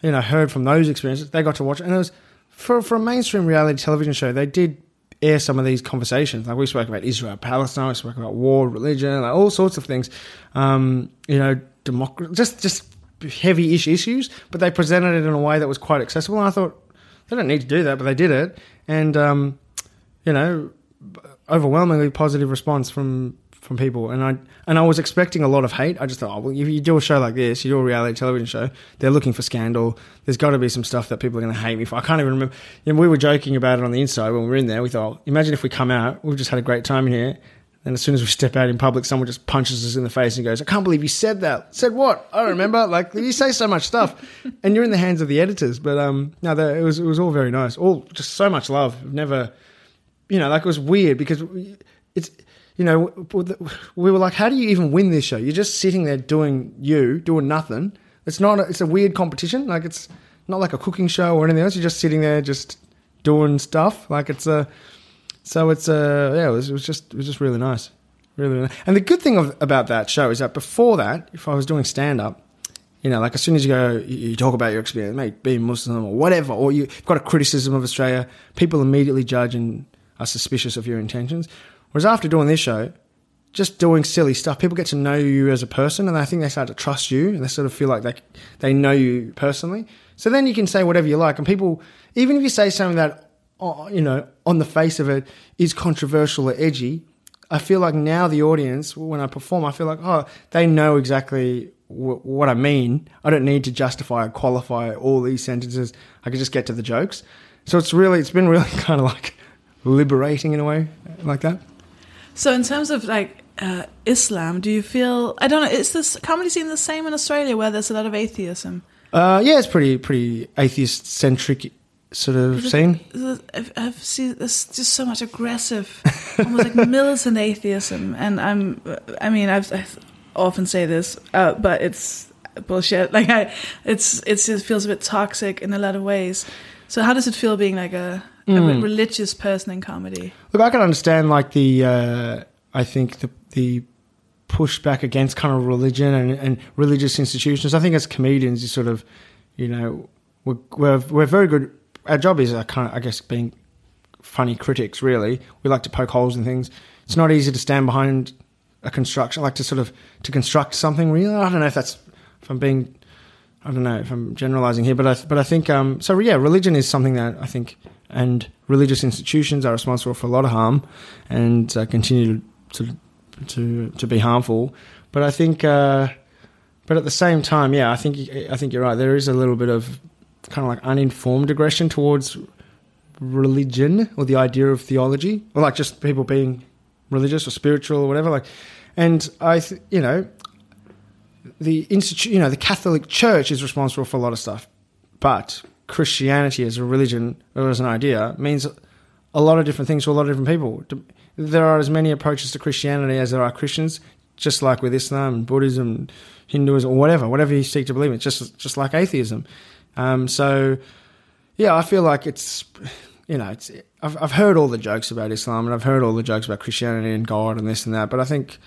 S1: you know heard from those experiences, they got to watch it, and it was for for a mainstream reality television show. They did air some of these conversations. Like we spoke about Israel, Palestine, we spoke about war, religion, like all sorts of things. Um, you know, democracy, just just heavy-ish issues, but they presented it in a way that was quite accessible. And I thought they don't need to do that, but they did it, and um, you know, overwhelmingly positive response from from people. And I and I was expecting a lot of hate. I just thought, oh, well, if you do a show like this, you do a reality television show, they're looking for scandal. There's got to be some stuff that people are going to hate me for. I can't even remember. You know, we were joking about it on the inside when we were in there. We thought, imagine if we come out, we've just had a great time here. And as soon as we step out in public, someone just punches us in the face and goes, I can't believe you said that. Said what? I don't remember. Like, you say so much stuff. And you're in the hands of the editors. But um, no, it, was, it was all very nice. All just so much love. Never, you know, like it was weird because it's, you know, we were like, how do you even win this show? You're just sitting there doing you, doing nothing. It's not, a, it's a weird competition. Like, it's not like a cooking show or anything else. You're just sitting there, just doing stuff. Like, it's a, so it's uh yeah, it was, it was just it was just really nice, really. Nice. And the good thing of, about that show is that before that, if I was doing stand up, you know, like as soon as you go, you, talk about your experience, maybe being Muslim or whatever, or you've got a criticism of Australia, people immediately judge and are suspicious of your intentions. Whereas after doing this show, just doing silly stuff, people get to know you as a person, and I think they start to trust you, and they sort of feel like they they know you personally. So then you can say whatever you like, and people, even if you say something that uh, you know, on the face of it, is controversial or edgy. I feel like now the audience, when I perform, I feel like, oh, they know exactly w- what I mean. I don't need to justify or qualify all these sentences. I can just get to the jokes. So it's really, it's been really kind of like liberating in a way like that.
S3: So in terms of like uh, Islam, do you feel I don't know? Is this comedy scene the same in Australia where there's a lot of atheism?
S1: Uh, yeah, it's pretty pretty atheist centric sort of scene.
S3: I've, I've seen there's just so much aggressive, almost like militant atheism, and I'm I mean I've, I often say this, uh, but it's bullshit. Like I, it's it's it feels a bit toxic in a lot of ways. So how does it feel being like a, a religious person in comedy?
S1: Look, I can understand like the. Uh, I think the the pushback against kind of religion and, and religious institutions. I think as comedians, you sort of, you know, we're we're, we're very good. Our job is uh, kind of, I guess, being funny critics. Really, we like to poke holes in things. It's not easy to stand behind a construction, like to sort of to construct something. Really, I don't know if that's if I'm being, I don't know if I'm generalizing here, but I but I think um. So yeah, religion is something that I think, and religious institutions are responsible for a lot of harm, and uh, continue to to to be harmful. But I think, uh, but at the same time, yeah, I think I think you're right. There is a little bit of kind of like uninformed aggression towards religion or the idea of theology, or like just people being religious or spiritual or whatever. Like, and I, th- you know, the institute, you know, the Catholic Church is responsible for a lot of stuff, but Christianity as a religion or as an idea means a lot of different things to a lot of different people. There are as many approaches to Christianity as there are Christians, just like with Islam and Buddhism, Hinduism, or whatever, whatever you seek to believe in. It's just just like atheism. Um, so, yeah, I feel like it's you know, it's I've I've heard all the jokes about Islam and I've heard all the jokes about Christianity and God and this and that, but I think.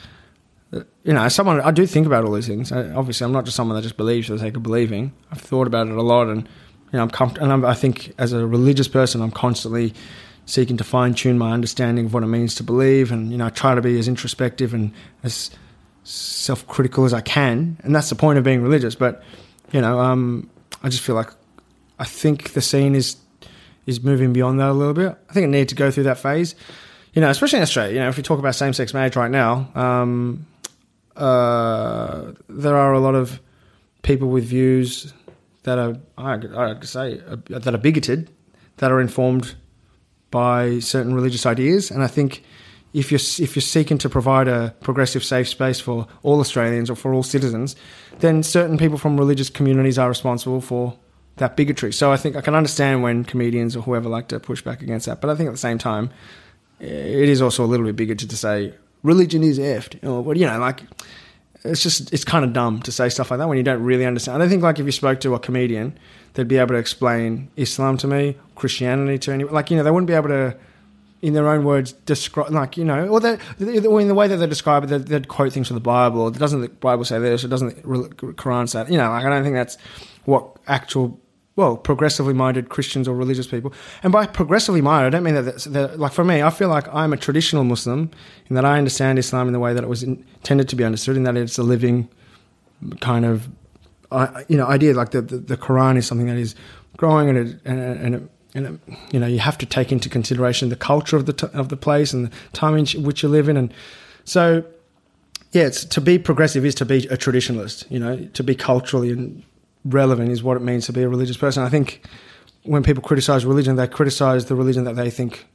S1: You know, someone I do think about all these things. I, obviously, I'm not just someone that just believes for the sake of believing. I've thought about it a lot, and you know, I'm comfort- and I'm, I think as a religious person, I'm constantly seeking to fine tune my understanding of what it means to believe, and you know, I try to be as introspective and as self critical as I can, and that's the point of being religious. But you know, um, I just feel like I think the scene is is moving beyond that a little bit. I think it needed to go through that phase. You know, especially in Australia. You know, if we talk about same sex marriage right now, um, uh, there are a lot of people with views that are, I, could say, uh, that are bigoted, that are informed by certain religious ideas, and I think if you're if you're seeking to provide a progressive safe space for all Australians or for all citizens, then certain people from religious communities are responsible for that bigotry. So I think I can understand when comedians or whoever like to push back against that, but I think at the same time, it is also a little bit bigoted to say religion is effed, or you know, like it's just it's kind of dumb to say stuff like that when you don't really understand. I don't think like if you spoke to a comedian, they'd be able to explain Islam to me, Christianity to anyone. Like you know, they wouldn't be able to, in their own words, describe like you know, or they or in the way that they describe it, they'd, they'd quote things from the Bible. Or doesn't the Bible say this? Or doesn't the Quran say? That? You know, like I don't think that's what actual. Well, progressively minded Christians or religious people, and by progressively minded, I don't mean that. That like for me, I feel like I'm a traditional Muslim in that I understand Islam in the way that it was intended to be understood, in that it's a living kind of you know idea like the, the, the Quran is something that is growing and it, and, and, it, and it, you know you have to take into consideration the culture of the t- of the place and the time in which you live in and so yeah to be progressive is to be a traditionalist you know to be culturally and relevant is what it means to be a religious person I think when people criticize religion they criticize the religion that they think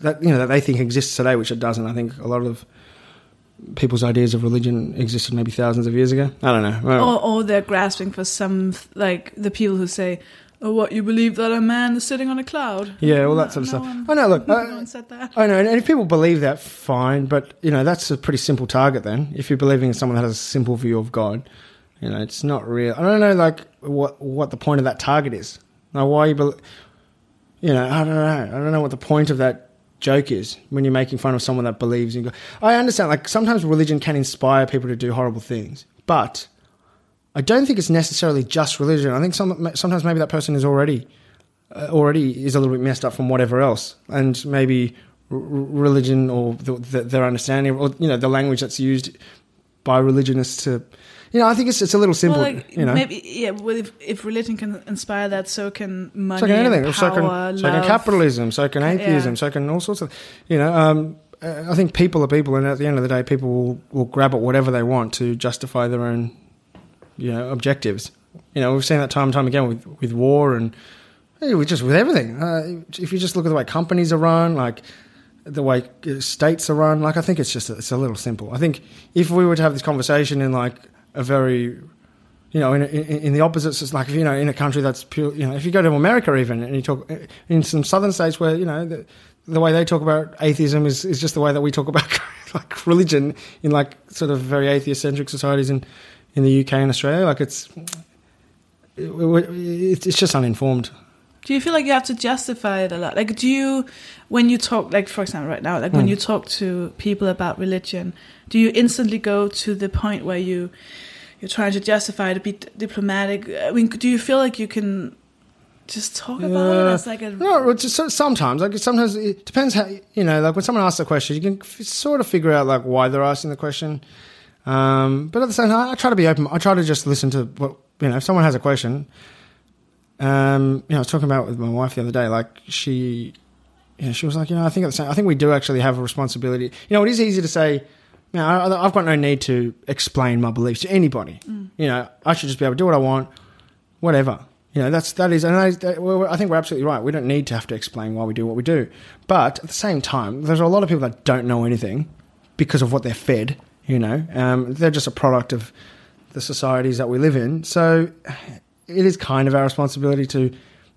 S1: that you know that they think exists today which it doesn't I think a lot of people's ideas of religion existed maybe thousands of years ago. I don't know. Well,
S3: Or, or they're grasping for some, like the people who say, "Oh, what you believe that a man is sitting on a cloud?"
S1: yeah, all
S3: No-
S1: that sort of
S3: no
S1: stuff.
S3: one- oh,
S1: I know. Look,
S3: no
S1: I,
S3: one said that.
S1: I know, and if people believe that, fine. But you know, that's a pretty simple target. Then, if you're believing in someone that has a simple view of God, you know, it's not real. I don't know, like what what the point of that target is. Now, why you, bel you know, I don't know. I don't know what the point of that joke is when you're making fun of someone that believes in God. I understand, like sometimes religion can inspire people to do horrible things, but I don't think it's necessarily just religion. I think some, sometimes maybe that person is already uh, already is a little bit messed up from whatever else, and maybe r- religion or the, the, their understanding or you know the language that's used by religionists to, you know, I think it's it's a little simple.
S3: Well, like,
S1: you know,
S3: maybe yeah. Well, if, if religion can inspire that, so can money,
S1: so can anything.
S3: and
S1: so
S3: power,
S1: can so can capitalism. So can atheism.
S3: Yeah.
S1: So can all sorts of, you know. Um, uh, I think people are people, and at the end of the day, people will, will grab at whatever they want to justify their own, you know, objectives. You know, we've seen that time and time again with with war and with just with everything. Uh, if you just look at the way companies are run, like the way uh, states are run, like I think it's just it's a little simple. I think if we were to have this conversation in like a very you know, in, in, in the opposites, it's like, you know, in a country that's pure, you know, if you go to America even and you talk in some southern states where, you know, the, the way they talk about atheism is, is just the way that we talk about like religion in like sort of very atheist centric societies in, in the UK and Australia. Like it's, it, it, it's just uninformed
S3: Do you feel like you have to justify it a lot? Like, do you, when you talk, like for example, right now, like when you talk to people about religion, do you instantly go to the point where you you're trying to justify to be diplomatic? I mean, do you feel like you can just talk about it as like a
S1: No, just sometimes, like sometimes it depends how you know. Like when someone asks a question, you can f- sort of figure out like why they're asking the question. Um, but at the same time, I try to be open. I try to just listen to what you know. If someone has a question, um, you know, I was talking about it with my wife the other day. Like she, you know, she was like, you know, I think at the same, I think we do actually have a responsibility. You know, it is easy to say. You know, I, I've got no need to explain my beliefs to anybody. You know, I should just be able to do what I want, whatever. You know, that's that is, and is, that, well, I think we're absolutely right. We don't need to have to explain why we do what we do. But at the same time, there's a lot of people that don't know anything because of what they're fed. You know, um, they're just a product of the societies that we live in. So it is kind of our responsibility to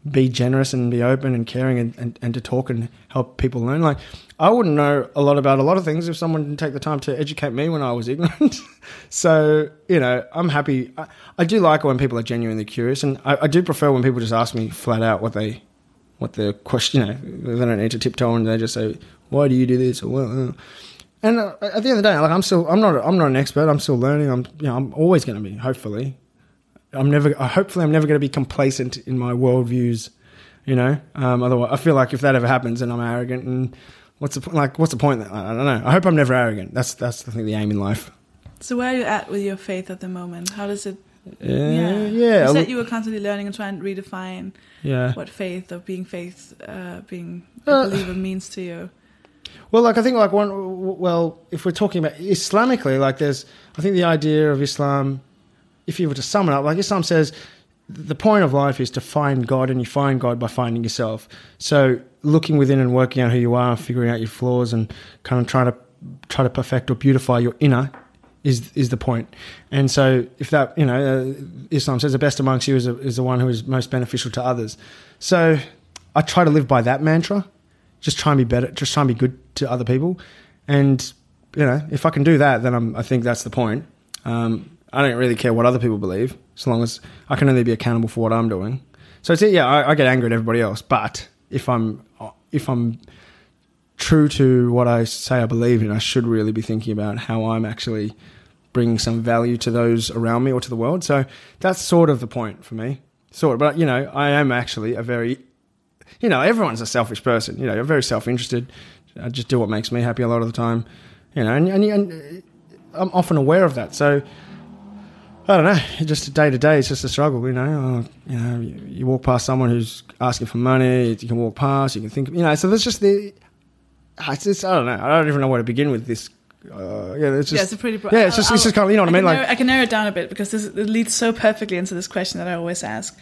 S1: be generous and be open and caring and, and, and to talk and help people learn. Like, I wouldn't know a lot about a lot of things if someone didn't take the time to educate me when I was ignorant. so, you know, I'm happy. I, I do like when people are genuinely curious, and I, I do prefer when people just ask me flat out what they, what their question, you know, they don't need to tiptoe and they just say, why do you do this? Or, well, uh. and uh, at the end of the day, like I'm still, I'm not, I'm not an expert. I'm still learning. I'm, you know, I'm always going to be, hopefully. I'm never. uh, Hopefully, I'm never going to be complacent in my worldviews. You know. Um, otherwise, I feel like if that ever happens, and I'm arrogant. And what's the like? What's the point? I I don't know. I hope I'm never arrogant. That's that's I think the aim in life.
S3: So where are you at with your faith at the moment? How does it?
S1: Yeah. Yeah.
S3: You said you were constantly learning and trying to redefine
S1: yeah.
S3: what faith or being faith, uh, being a
S1: Uh,
S3: believer means to you.
S1: Well, like I think like one. Well, if we're talking about Islamically, like there's, I think the idea of Islam, if you were to sum it up, like Islam says, the point of life is to find God, and you find God by finding yourself. So looking within and working out who you are, figuring out your flaws, and kind of trying to try to perfect or beautify your inner is is the point. And so if that you know, uh, Islam says the best amongst you is, a, is the one who is most beneficial to others. So I try to live by that mantra just try and be better, just try and be good to other people. And, you know, if I can do that, then I'm, I think that's the point. Um, I don't really care what other people believe, as long as I can only be accountable for what I'm doing. So it's, yeah, I, I get angry at everybody else, but if I'm, if I'm true to what I say I believe in, I should really be thinking about how I'm actually bringing some value to those around me or to the world. So that's sort of the point for me. Sort of, but you know, I am actually a very you know, everyone's a selfish person. You know, you're very self-interested. I just do what makes me happy a lot of the time. You know, and, and, and I'm often aware of that. So I don't know. Just day to day, it's just a struggle. You know, uh, you know, you, you walk past someone who's asking for money. You can walk past. You can think. You know, so there's just the. It's just, I don't know. I don't even know where to begin with this. Uh, yeah, it's just.
S3: yeah, it's a pretty. Bro-
S1: yeah, it's just, it's just kind of, you know what I mean?
S3: can
S1: Like,
S3: I can narrow it down a bit because this it leads so perfectly into this question that I always ask.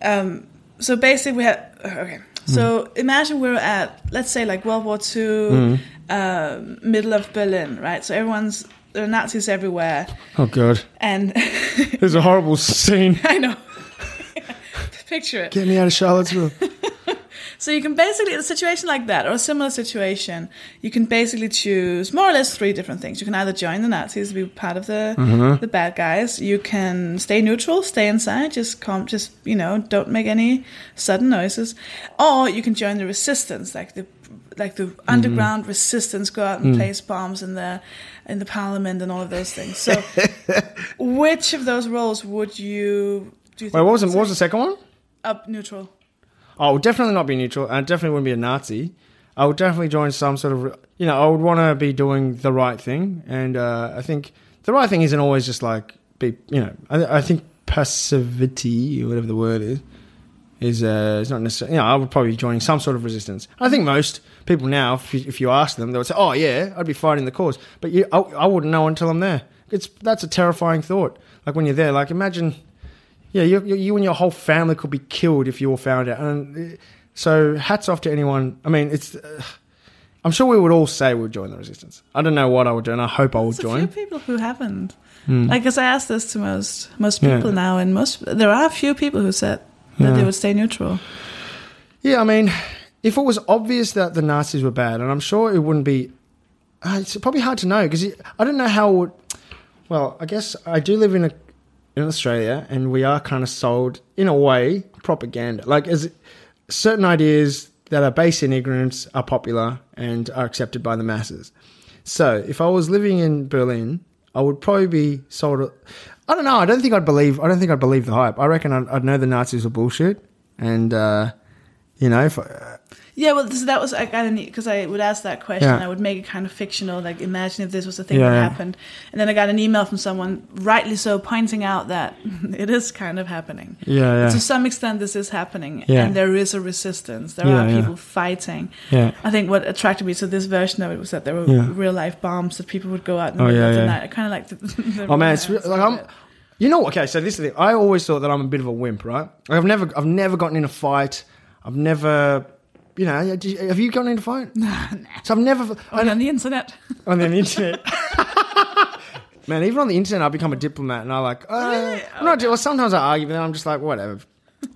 S3: Um, so basically, we have okay. So imagine we're at let's say like World War II, um, middle of Berlin, right? So everyone's there are Nazis everywhere,
S1: oh god,
S3: and
S1: there's a horrible scene.
S3: I know. Picture it.
S1: Get me out of Charlottesville.
S3: So you can basically, in a situation like that, or a similar situation, you can basically choose more or less three different things. You can either join the Nazis, be part of the
S1: Mm-hmm.
S3: the bad guys. You can stay neutral, stay inside, just come, just you know, don't make any sudden noises, or you can join the resistance, like the like the
S1: Mm-hmm.
S3: underground resistance, go out
S1: Mm.
S3: and place bombs in the in the parliament and all of those things. So, which of those roles would you do? You think
S1: Wait, what was,
S3: would
S1: what was the second one?
S3: up neutral?
S1: I would definitely not be neutral. I definitely wouldn't be a Nazi. I would definitely join some sort of, you know, I would want to be doing the right thing. And uh, I think the right thing isn't always just like be, you know, I, I think passivity, or whatever the word is, is uh, is not necessarily, you know, I would probably be joining some sort of resistance. I think most people now, if you, if you ask them, they would say, oh, yeah, I'd be fighting the cause. But you, I, I wouldn't know until I'm there. It's That's a terrifying thought. Like when you're there, like imagine yeah, you, you, you and your whole family could be killed if you all found out. And uh, so, hats off to anyone. I mean, it's. Uh, I'm sure we would all say we'd join the resistance. I don't know what I would do, and I hope I would
S3: There's a
S1: join. Hmm.
S3: few people who haven't. Like, because I asked this to most most
S1: Yeah.
S3: people now, and most there are a few people who said that they would stay neutral.
S1: Yeah, I mean, if it was obvious that the Nazis were bad, and I'm sure it wouldn't be. Uh, it's probably hard to know because I don't know how. Would, well, I guess I do live in a in Australia, and we are kind of sold in a way propaganda. Like as certain ideas that are based in ignorance are popular and are accepted by the masses. So if I was living in Berlin, I would probably be sold. A, I don't know. I don't think I'd believe. I don't think I'd believe the hype. I reckon I'd, I'd know the Nazis were bullshit, and uh, you know, if I,
S3: Yeah, well, this, that was I got an because I would ask that question.
S1: Yeah.
S3: I would make it kind of fictional, like imagine if this was a thing
S1: Yeah,
S3: that
S1: yeah.
S3: happened, and then I got an email from someone, rightly so, pointing out that it is kind of happening.
S1: yeah, yeah,
S3: To some extent, this is happening, and there is a resistance. There are people fighting.
S1: yeah.
S3: I think what attracted me to this version of it was that there were real life bombs that people would go out oh, the
S1: Oh, yeah, yeah.
S3: night. I kind of like the, the
S1: Oh man, it's re- like I'm. You know, okay. So this is the thing. I always thought that I'm a bit of a wimp, right? I've never, I've never gotten in a fight. I've never, you know, have you gotten in a fight? So I've never.
S3: Only on the internet.
S1: on the internet. Man, even on the internet, I become a diplomat, and I like. Uh,
S3: Really?
S1: I'm not. Well, sometimes I argue, but then I'm just like, whatever.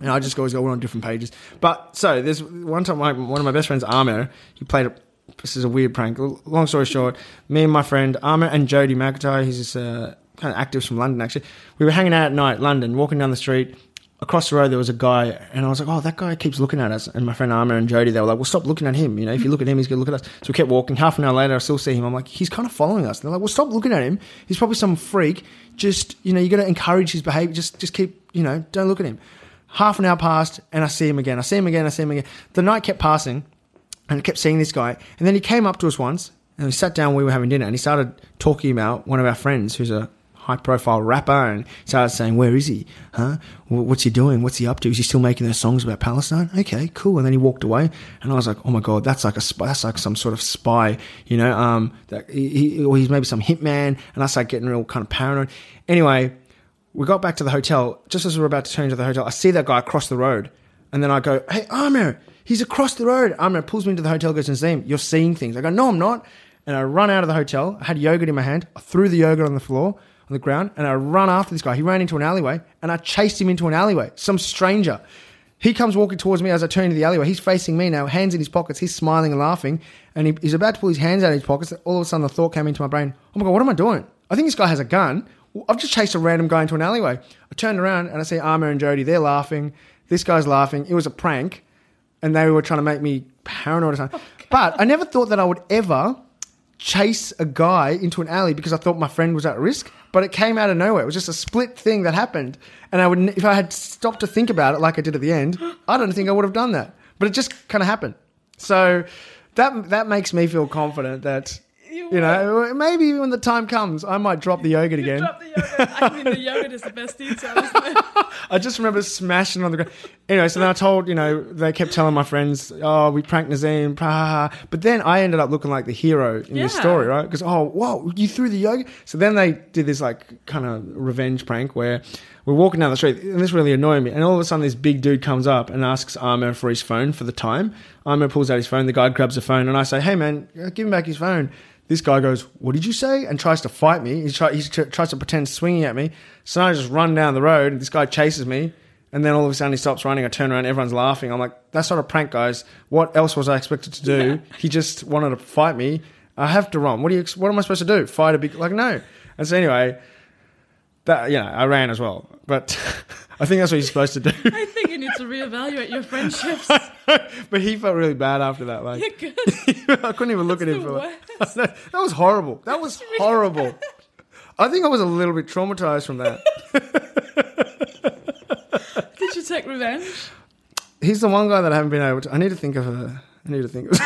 S1: And I just always go on different pages. But so there's one time, my, one of my best friends, Amir, he played. A, this is a weird prank. Long story short, me and my friend Amir and Jody McIntyre, he's this uh, kind of activist from London. Actually, we were hanging out at night, London, walking down the street. Across the road, there was a guy, and I was like, "Oh, that guy keeps looking at us." And my friend Amir and Jody, they were like, "Well, stop looking at him. You know, if you look at him, he's to look at us." So we kept walking. Half an hour later, I still see him. I'm like, "He's kind of following us." And they're like, "Well, stop looking at him. He's probably some freak. Just, you know, you got to encourage his behavior. Just, just keep, you know, don't look at him." Half an hour passed, and I see him again. I see him again. I see him again. The night kept passing, and I kept seeing this guy. And then he came up to us once, and we sat down. We were having dinner, and he started talking about one of our friends who's a high-profile rapper, and started saying, "Where is he? Huh? What's he doing? What's he up to? Is he still making those songs about Palestine? Okay, cool." And then he walked away, and I was like, "Oh my god, that's like a spy. That's like some sort of spy, you know? Um, that he, he, or he's maybe some hitman." And I started getting real kind of paranoid. Anyway, we got back to the hotel. Just as we were about to turn into the hotel, I see that guy across the road. And then I go, hey, Amir, he's across the road. Amir pulls me into the hotel, goes, Nazeem, you're seeing things. I go, no, I'm not. And I run out of the hotel. I had yogurt in my hand. I threw the yogurt on the floor, on the ground, and I run after this guy. He ran into an alleyway, and I chased him into an alleyway. Some stranger. He comes walking towards me as I turn into the alleyway. He's facing me now, hands in his pockets. He's smiling and laughing. And he, he's about to pull his hands out of his pockets. All of a sudden, the thought came into my brain oh my God, what am I doing? I think this guy has a gun. I've just chased a random guy into an alleyway. I turned around and I see Amir and Jody. They're laughing. This guy's laughing. It was a prank. And they were trying to make me paranoid. Or something. Oh, but I never thought that I would ever chase a guy into an alley because I thought my friend was at risk. But it came out of nowhere. It was just a split thing that happened. And I would, if I had stopped to think about it like I did at the end, I don't think I would have done that. But it just kind of happened. So that that makes me feel confident that
S3: You
S1: you know maybe when the time comes, I might drop the yogurt again.
S3: Drop the yogurt. I mean, the yogurt is the best detail?
S1: I just remember smashing on the ground. Anyway, so then I told, you know, they kept telling my friends, oh, we pranked Nazeem. But then I ended up looking like the hero in this story, right? Because, oh, whoa, you threw the yogurt? So then they did this, like, kind of revenge prank where we're walking down the street, and this really annoyed me. And all of a sudden, this big dude comes up and asks Amir for his phone for the time. Amir pulls out his phone, the guy grabs the phone, and I say, hey, man, uh, give him back his phone. This guy goes, "What did you say?" and tries to fight me. He, try, he tr- tries to pretend swinging at me. So I just run down the road. And this guy chases me, and then all of a sudden he stops running. I turn around, everyone's laughing. I'm like, "That's not a prank, guys. What else was I expected to do? He just wanted to fight me. I have to run. What do you? What am I supposed to do? Fight a big like no?" And so anyway, that you know, I ran as well. But I think that's what you're supposed to do.
S3: I think you need to reevaluate your friendships.
S1: but he felt really bad after that. Like. I couldn't even look at him for like, that, that was horrible. That was horrible. I think I was a little bit traumatized from that.
S3: Did you take revenge?
S1: He's the one guy that I haven't been able to. I need to think of a. I need to think of.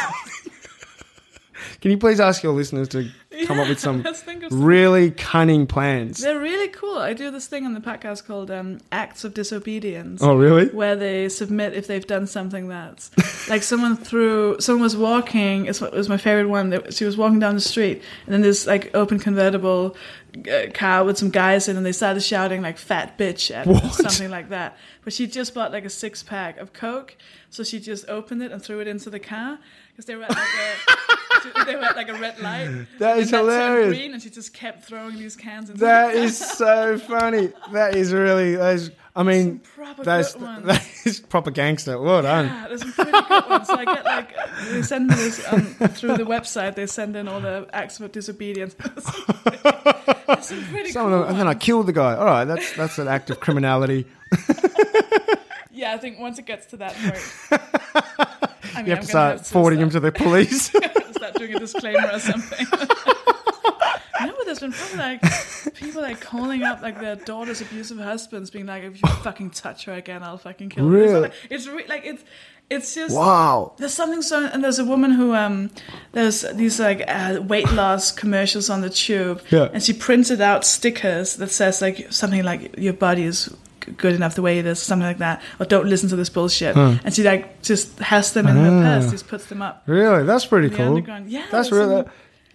S1: Can you please ask your listeners to come up with some
S3: Let's think of some-
S1: really cunning plans?
S3: They're really cool. I do this thing on the podcast called um, Acts of Disobedience.
S1: Oh, really?
S3: where they submit if they've done something that's like someone threw someone was walking it was my favorite one she was walking down the street and then this like open convertible uh, car with some guys in and they started shouting like fat bitch at her or
S1: What?
S3: something like that but she just bought like a six pack of coke so she just opened it and threw it into the car because they were at like a they were at like a red light
S1: That is hilarious.
S3: green and she just kept throwing these cans into
S1: That is so funny. That is really. That is, I mean, that's
S3: ones.
S1: that is proper gangster. Well done.
S3: Yeah, there's some pretty good ones. So I get like they send me this um, through the website. They send in all the acts of disobedience. There's some pretty, some cool
S1: of them, and then I killed the guy. All right, that's that's an act of criminality.
S3: Yeah, I think once it gets to that point, I mean,
S1: You have to start forwarding him to the police.
S3: Start doing a disclaimer or something. no, but there's been probably like people like calling up like their daughter's abusive husbands, being like, "If you fucking touch her again, I'll fucking kill you."
S1: Really?
S3: It's re- like it's it's just
S1: wow.
S3: there's something so and there's a woman who um there's these like uh, weight loss commercials on the tube
S1: Yeah.
S3: and she printed out stickers that says like something like your body is good enough the way it is something like that or don't listen to this bullshit and she like just has them in her
S1: Ah.
S3: purse just puts them up
S1: Really? That's pretty cool.
S3: Yeah,
S1: That's really.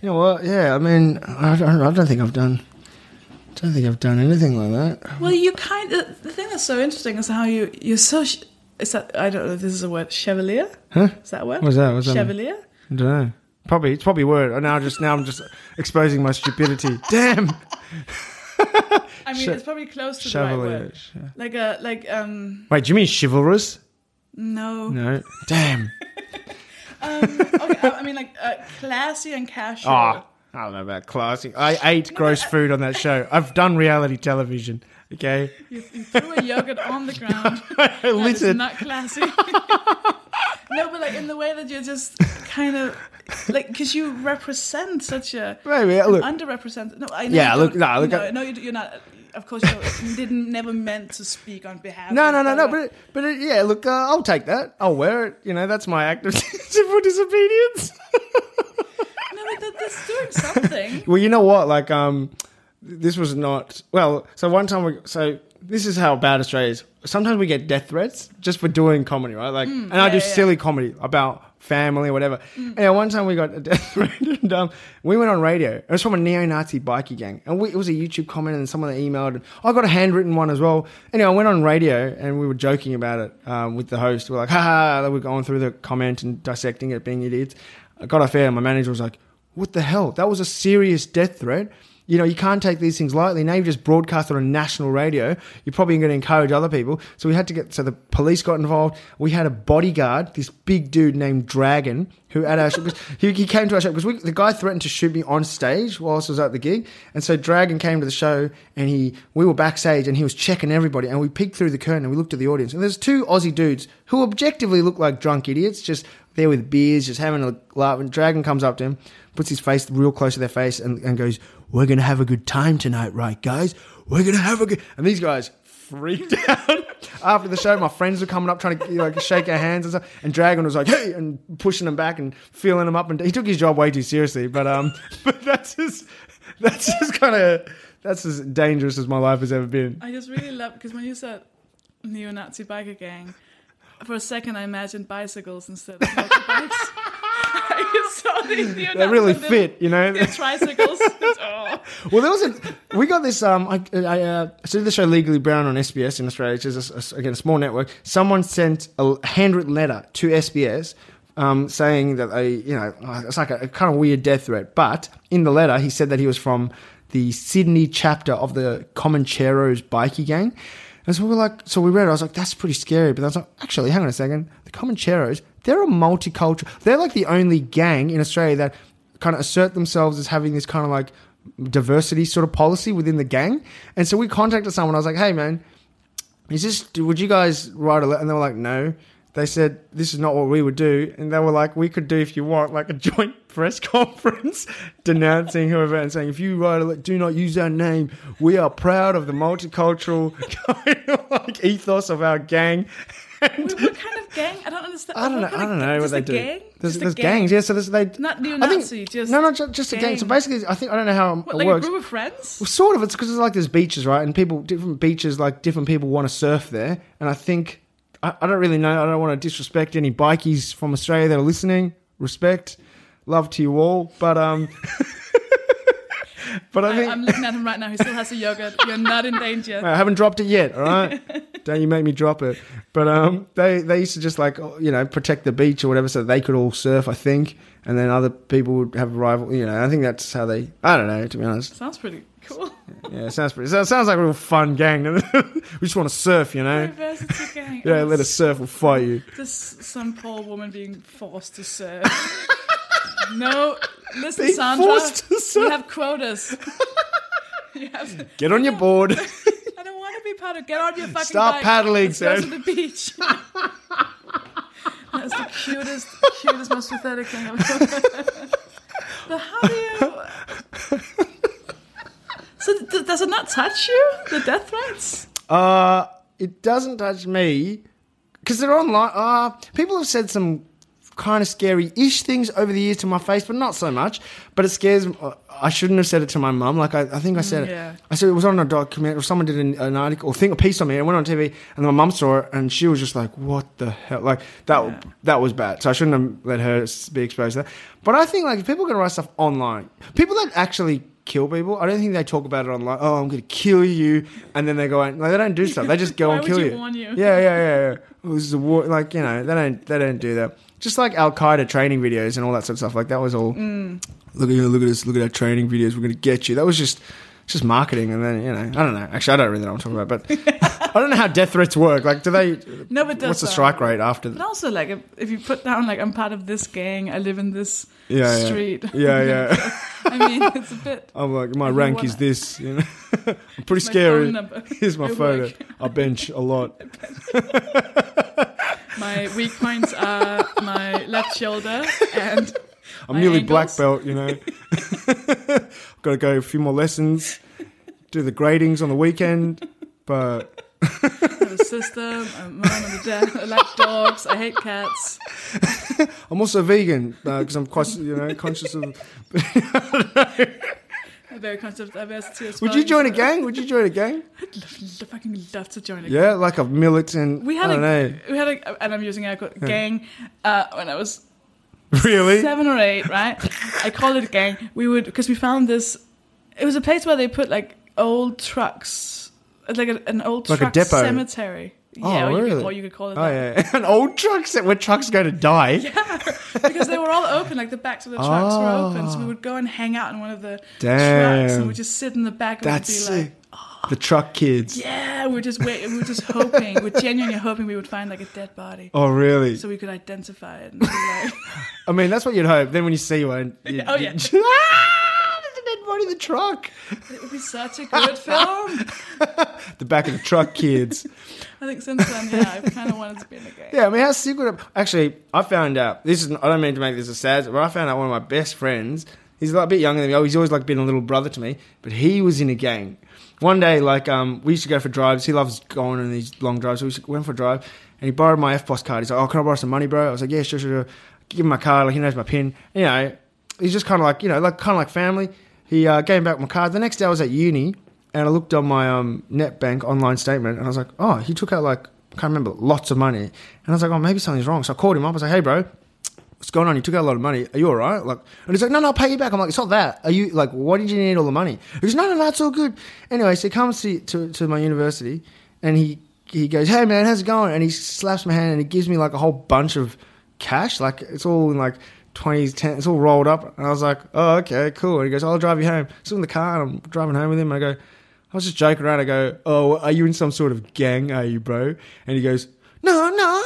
S1: You know what? Yeah, I mean, I don't, I don't think I've done. I Don't think I've done anything like that.
S3: Well, you kind of the thing that's so interesting is how you you're so sh- is that I don't know if this is a word chevalier
S1: Huh?
S3: is that word
S1: What's that? What's that
S3: chevalier
S1: I don't know. Probably it's probably a word. And Now just now I'm just exposing my stupidity. Damn.
S3: I mean
S1: Che-
S3: it's probably close to the right word like a like um
S1: Wait, do you mean chivalrous?
S3: no
S1: No. Damn.
S3: um okay I, I mean like uh, classy and casual
S1: Ah, I don't know about classy. I ate gross food on that show. I've done reality television. Okay,
S3: you, you threw a yogurt on the ground
S1: I
S3: that is
S1: littered.
S3: not classy no but like in the way that you're just kind of like because you represent such a
S1: Maybe look.
S3: underrepresented. No, I know
S1: Yeah,
S3: you
S1: look-
S3: don't-
S1: no, look,
S3: no,
S1: I-
S3: no, you, you're not. Of course, you, didn't never meant to speak on behalf.
S1: No,
S3: of
S1: no, no, no. But it, but it, yeah, look, uh, I'll take that. I'll wear it. You know, that's my act of civil disobedience.
S3: no, but that, that's doing something.
S1: well, you know what? Like, um, this was not well. So one time, we so this is how bad Australia is. Sometimes we get death threats just for doing comedy, right? Like, and I do
S3: yeah, yeah.
S1: silly comedy about family or whatever. And one time we got a death threat, and um, we went on radio. It was from a neo-Nazi bikie gang, and we, it was a YouTube comment, and someone emailed. And I got a handwritten one as well. Anyway, I went on radio, and we were joking about it um, with the host. We're like, ha ha, we're going through the comment and dissecting it, being idiots. I got off air, and my manager was like, what the hell? That was a serious death threat. You know, you can't take these things lightly. Now you've just broadcast it on national radio. You're probably going to encourage other people. So we had to get, so the police got involved. We had a bodyguard, this big dude named Dragon, who at our show, he, he came to our show because the guy threatened to shoot me on stage whilst I was at the gig. And so Dragon came to the show and he, we were backstage and he was checking everybody and we peeked through the curtain and we looked at the audience and there's two Aussie dudes who objectively look like drunk idiots, just there with beers, just having a laugh. And Dragon comes up to him, puts his face real close to their face, and, and goes, "We're gonna have a good time tonight, right, guys? We're gonna have a good." And these guys freaked out after the show. My friends were coming up trying to you know, like shake our hands and stuff, and Dragon was like, "Hey!" and pushing them back and feeling them up. And he took his job way too seriously. But um, but that's just that's just kind of that's as dangerous as my life has ever been.
S3: I just really love because when you said neo-Nazi biker gang, for a second I imagined bicycles instead of motorbikes. I saw these neo-Nazis
S1: They really fit, you know.
S3: their tricycles. Oh.
S1: Well, there was a. We got this. Um, I, I uh, so did the show Legally Brown on SBS in Australia, which is a, a- again a small network. Someone sent a handwritten letter to SBS. Um, saying that they, you know, it's like a, a kind of weird death threat. But in the letter, he said that he was from the Sydney chapter of the Comancheros bikie gang. And so we were like, so we read it. I was like, that's pretty scary. But I was like, actually, hang on a second. The Comancheros, they're a multicultural. They're like the only gang in Australia that kind of assert themselves as having this kind of like diversity sort of policy within the gang. And so we contacted someone. I was like, hey man, is this? Would you guys write a letter? And they were like, no. They said this is not what we would do, and they were like, we could do if you want like a joint press conference denouncing whoever and saying if you write a letter, do not use our name. We are proud of the multicultural like ethos of our gang.
S3: What kind of gang? I don't understand.
S1: I don't know. I don't
S3: gang?
S1: know what
S3: Just
S1: they
S3: a
S1: do.
S3: Gang?
S1: There's,
S3: Just
S1: there's
S3: gang?
S1: gangs, yeah. So there's, they
S3: Not
S1: I
S3: neo-Nazi,
S1: think-
S3: just
S1: no, no, ju- just a gang. So basically, I think I don't know how
S3: What,
S1: it
S3: like
S1: works.
S3: a group of friends?
S1: Well, sort of. It's because it's like there's beaches, right? And people, different beaches, like different people want to surf there. And I think I, I don't really know. I don't want to disrespect any bikies from Australia that are listening. Respect, love to you all. But um, but I
S3: I,
S1: think
S3: I'm looking at him right now. He still has a yogurt. You're not in danger.
S1: I haven't dropped it yet. All right, don't you make me drop it. But um, they they used to just like you know protect the beach or whatever, so they could all surf. I think, and then other people would have a rival. You know, I think that's how they. I don't know. To be honest.
S3: Sounds pretty cool.
S1: Yeah, it sounds pretty. It sounds like a real fun gang. we just want to surf, you know.
S3: Gang.
S1: Yeah, let us surf. We'll fight you.
S3: Just some poor woman being forced to serve. No, listen,
S1: Being
S3: Sandra.
S1: forced to
S3: We
S1: serve.
S3: have quotas. you have
S1: Get on your board.
S3: I don't want to be part of. Get on your fucking
S1: Start
S3: bike.
S1: paddling,
S3: Let's go to the beach. That's the cutest, cutest, most pathetic thing I've ever. but how do you? So th- does it not touch you? The death threats?
S1: Uh, it doesn't touch me because they're online. Uh, people have said some kind of scary-ish things over the years to my face, but not so much. But it scares. I shouldn't have said it to my mum. Like I, I think I said
S3: yeah.
S1: it. I said it was on a document, or someone did an, an article, or thing, a piece on me, and it went on TV, and my mum saw it, and she was just like, "What the hell?" Like that.
S3: Yeah.
S1: That was bad. So I shouldn't have let her be exposed to that. But I think like if people are gonna write stuff online, people that actually kill people, I don't think they talk about it online. Oh, I'm gonna kill you, and then they go out. Like they don't do stuff. They just go and kill
S3: you
S1: you. Yeah, yeah, yeah. yeah. Oh, this is a war. Like you know, they don't. They don't do that. Just like Al Qaeda training videos and all that sort of stuff. Like that was all.
S3: Mm.
S1: Look at you. Look at this. Look at our training videos. We're gonna get you. That was just. Just marketing, and then you know, I don't know. Actually, I don't really know what I'm talking about, but I don't know how death threats work. Like, do they?
S3: No, but
S1: what's the strike rate after?
S3: But also, like, if, if you put down, like, I'm part of this gang, I live in this
S1: Yeah, yeah.
S3: street.
S1: Yeah, yeah.
S3: I mean, it's a bit.
S1: I'm like, my rank is this. You know, I'm pretty
S3: my
S1: scary.
S3: phone number.
S1: Here's my
S3: I
S1: photo.
S3: work.
S1: I bench a lot.
S3: My weak points are my left shoulder and
S1: I'm nearly
S3: ankles.
S1: black belt. You know, I've got to go a few more lessons, do the gradings on the weekend. But
S3: I have a sister, a mom and a dad. I like dogs. I hate cats.
S1: I'm also vegan uh, because I'm quite, you know, conscious of.
S3: I'm very conscious of diversity as
S1: Would
S3: well.
S1: you join a gang? Would you join a gang?
S3: I'd love, fucking love to join a gang.
S1: Yeah, like a militant.
S3: We had
S1: I
S3: a
S1: know.
S3: we had a and I'm using air quote gang uh, when I was
S1: Really?
S3: seven or eight, right? I called it a gang. We would because we found this. It was a place where they put like old trucks, like a, an old
S1: Like a
S3: truck
S1: depot.
S3: cemetery.
S1: Oh,
S3: yeah, or, you
S1: really?
S3: could, or you could call it
S1: Oh
S3: that.
S1: yeah, an old truck set where trucks go to die.
S3: yeah, because they were all open, like the backs of the trucks were open. So we oh. would go and hang out in one of the trucks, and we'd just sit in the back and
S1: that's
S3: be
S1: sick.
S3: like,
S1: the truck kids.
S3: "Yeah, we're just waiting. We're just hoping, we're genuinely hoping we would find like a dead body,
S1: Oh really?
S3: so we could identify it." And be like,
S1: I mean, that's what you'd hope. Then when you see one, you,
S3: Oh, yeah.
S1: you- ah! There's a dead body in the truck.
S3: it would be such a good film.
S1: The back of the truck kids.
S3: I think since then, yeah, I've kind of wanted to be in a game.
S1: Yeah, I mean, how sick would it? Actually, I found out. This is. I don't mean to make this a sad, but I found out one of my best friends. He's like a bit younger than me. Oh, he's always like been a little brother to me, but he was in a gang. One day, like, um, we used to go for drives. He loves going on these long drives. So we went for a drive, and he borrowed my EFTPOS card. He's like, "Oh, can I borrow some money, bro?" I was like, "Yeah, sure, sure." sure. Give him my card. Like, he knows my pin. You know, he's just kind of like, you know, like kind of like family. He uh, gave me back my card. The next day, I was at uni, and I looked on my um, net bank online statement, and I was like, "Oh, he took out like." I can't remember, lots of money. And I was like, oh, maybe something's wrong. So I called him up. I was like, hey, bro, what's going on? You took out a lot of money. Are you all right? Like, and he's like, no, no, I'll pay you back. I'm like, it's not that. Are you like, why did you need all the money? He goes, no, no, no, it's all good. Anyway, so he comes to, to, to my university and he, he goes, hey, man, how's it going? And he slaps my hand and he gives me like a whole bunch of cash. Like, it's all in like 20s, 10, it's all rolled up. And I was like, oh, okay, cool. And he goes, I'll drive you home. So in the car and I'm driving home with him. I go, I was just joking around. I go, "Oh, are you in some sort of gang? Are you, bro?" And he goes, "No, no."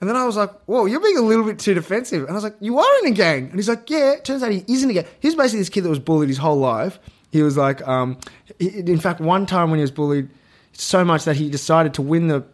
S1: And then I was like, "Whoa, you're being a little bit too defensive." And I was like, "You are in a gang." And he's like, "Yeah." Turns out he isn't a gang. He's basically this kid that was bullied his whole life. He was like, um, in fact, one time when he was bullied so much that he decided to win the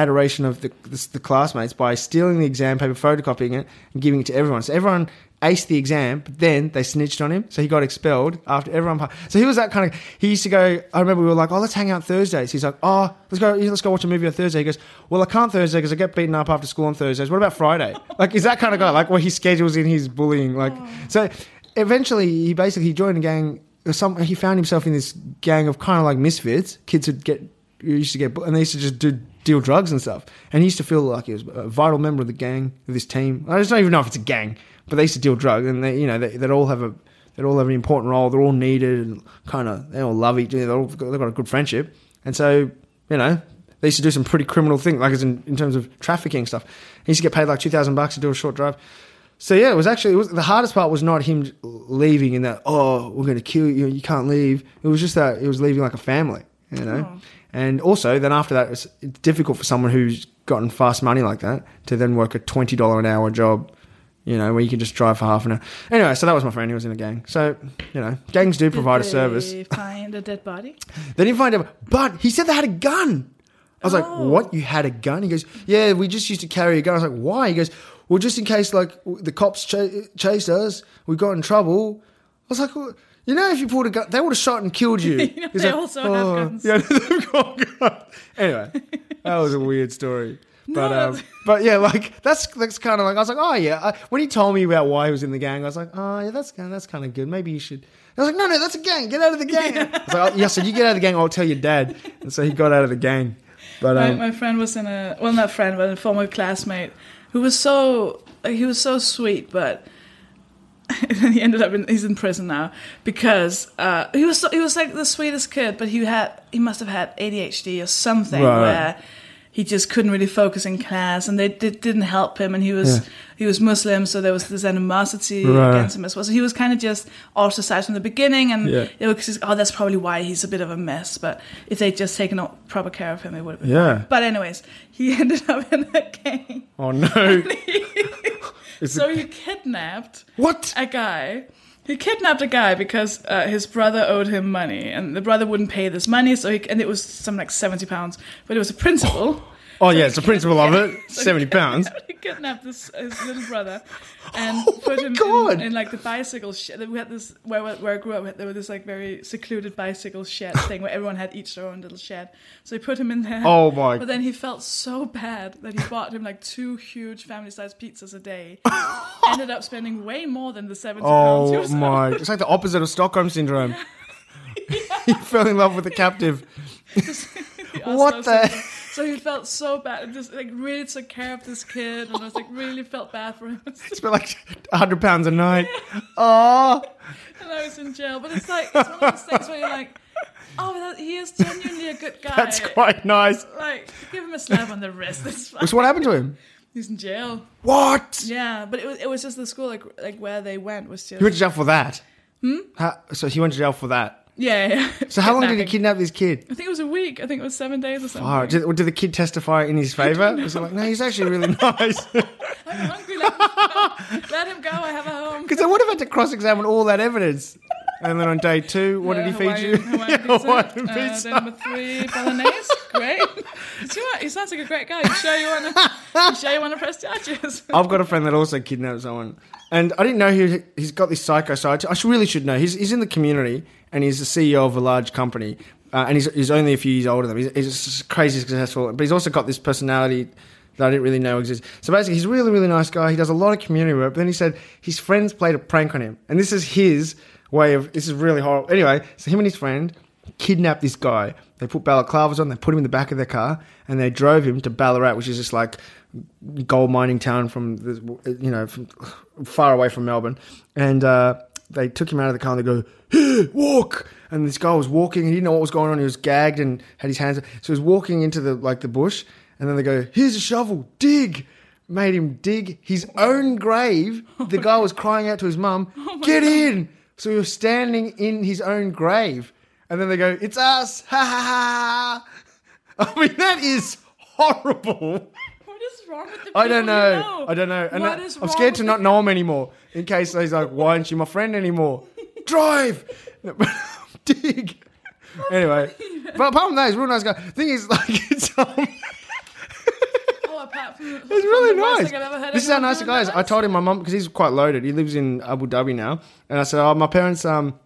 S1: adoration of the, the, the classmates by stealing the exam paper, photocopying it, and giving it to everyone. So everyone aced the exam, but then they snitched on him, so he got expelled after everyone. So he was that kind of. He used to go. I remember we were like, "Oh, let's hang out Thursdays." He's like, "Oh, let's go. Let's go watch a movie on Thursday." He goes, "Well, I can't Thursday because I get beaten up after school on Thursdays. What about Friday?" like, is that kind of guy? Like, where he schedules in his bullying? Like, oh. so eventually he basically he joined a gang. Some he found himself in this gang of kind of like misfits, kids who get used to get and they used to just do deal drugs and stuff. And he used to feel like he was a vital member of the gang of this team. I just don't even know if it's a gang, but they used to deal drugs, and they you know they they all have a they'd all have an important role. They're all needed and kind of they all love each other. They're all, they've got a good friendship, and so you know. They used to do some pretty criminal things, like as in, in terms of trafficking stuff. He used to get paid like two thousand bucks to do a short drive. So yeah, it was actually it was, the hardest part was not him leaving in that oh we're going to kill you you can't leave. It was just that it was leaving like a family, you know.
S3: Oh.
S1: And also then after that it's, it's difficult for someone who's gotten fast money like that to then work a twenty dollar an hour job, you know, where you can just drive for half an hour. Anyway, so that was my friend. He was in a gang. So you know, gangs do provide a service.
S3: They find a dead body.
S1: They didn't find him, but he said they had a gun. I was like,
S3: Oh.
S1: "What? You had a gun?" He goes, "Yeah, we just used to carry a gun." I was like, "Why?" He goes, well, just in case like the cops ch- chased us, we got in trouble. I was like, well, you know, if you pulled a gun, they would have shot and killed you.
S3: You know, they
S1: like,
S3: also have guns.
S1: Yeah, they've got guns. Anyway, that was a weird story. But
S3: No,
S1: um, but yeah, like that's that's kind of like I was like, oh yeah. I, when he told me about why he was in the gang, I was like, oh yeah, that's that's kind of good. Maybe you should. I was like, no, no, that's a gang. Get out of the gang. I was like, oh, yeah, so you get out of the gang, I'll tell your dad. And so he got out of the gang. But
S3: my,
S1: um,
S3: my friend was in a well, not friend, but a former classmate who was so he was so sweet, but and he ended up in he's in prison now because uh, he was so, he was like the sweetest kid, but he had he must have had ADHD or something
S1: Right.
S3: where he just couldn't really focus in class, and they did, didn't help him, and he was
S1: Yeah.
S3: he was Muslim, so there was this animosity
S1: Right.
S3: against him as well. So he was kind of just ostracized from the beginning, and
S1: Yeah.
S3: it was oh that's probably why he's a bit of a mess. But if they'd just taken proper care of him, it would have been.
S1: yeah.
S3: But anyways, he ended up in a gang.
S1: Oh no. It's
S3: So
S1: a-
S3: he kidnapped
S1: what?
S3: a guy. He kidnapped a guy because uh, his brother owed him money, and the brother wouldn't pay this money. So he, and it was something like seventy pounds, but it was a principal.
S1: Oh yeah, it's the principle of it.
S3: So
S1: Seventy pounds.
S3: kidnapped- He kidnapped this his little brother and
S1: Oh
S3: put him in, in like the bicycle shed. We had this where where I grew up. There was this like very secluded bicycle shed thing where everyone had each their own little shed. So he put him in there.
S1: Oh my.
S3: But then he felt so bad that he bought him like two huge family-sized pizzas a day. Ended up spending way more than the seventy oh pounds.
S1: Oh my! It's like the opposite of Stockholm syndrome. he fell in love with the captive. What the-.
S3: So he felt so bad, and just like really took care of this kid, and I was like really felt bad for him.
S1: He spent like hundred pounds a night. Oh,
S3: and I was in jail. But it's like it's one of those things where you're like, oh, that, he is genuinely a good guy.
S1: that's quite nice.
S3: Like, give him a slap on the wrist. It's fine.
S1: So what happened to him?
S3: He's in jail.
S1: What?
S3: Yeah, but it was it was just the school like like where they went was just
S1: He went to jail for that. Hmm. so he went to jail for that.
S3: Yeah. yeah.
S1: So how long did he kidnap this kid?
S3: I think it was a week. I think it was seven days or something.
S1: Oh, did, did the kid testify in his favor? Was it like, no, he's actually really nice?
S3: I'm hungry. Let him go. Let him go. I have a home.
S1: Because I would have had to cross-examine all that evidence. And then on day two, what did he feed you?
S3: Hawaiian, Hawaiian
S1: Yeah,
S3: pizza.
S1: Hawaiian
S3: Uh,
S1: pizza.
S3: then number three, bolognese. Great. See what? He sounds like a great guy. You sure you want to? You sure you want to press charges?
S1: I've got a friend that also kidnapped someone, and I didn't know he he's got this psycho side. I really should know. He's he's in the community, and he's the CEO of a large company, uh, and he's he's only a few years older than me. He's, he's just crazy successful, but he's also got this personality that I didn't really know exists. So basically, he's a really really nice guy. He does a lot of community work. But then he said his friends played a prank on him, and this is his way of. This is really horrible. Anyway, so him and his friend kidnapped this guy. They put balaclavas on, they put him in the back of their car, and they drove him to Ballarat, which is just like gold mining town from the, you know from far away from Melbourne, and uh, they took him out of the car and they go, "Here, walk!" And this guy was walking, he didn't know what was going on. He was gagged and had his hands, so he was walking into the like the bush, and then they go, "Here's a shovel, dig." Made him dig his own grave. The guy was crying out to his mum, "Get in!" So he was standing in his own grave, and then they go, "It's us!" Ha ha ha! I mean, that is horrible.
S3: What is wrong with the
S1: I don't know.
S3: you know?
S1: I don't know. And
S3: What
S1: I'm
S3: wrong
S1: scared to not know him anymore in case he's like, why aren't you my friend anymore? Drive! Dig! Anyway, but apart from that, he's a real nice guy. Thing is, like, it's, um,
S3: apart from,
S1: it's really nice.
S3: I've ever heard
S1: This is how nice the guy is. I told him my mum, because he's quite loaded, he lives in Abu Dhabi now. And I said, oh, my parents, um,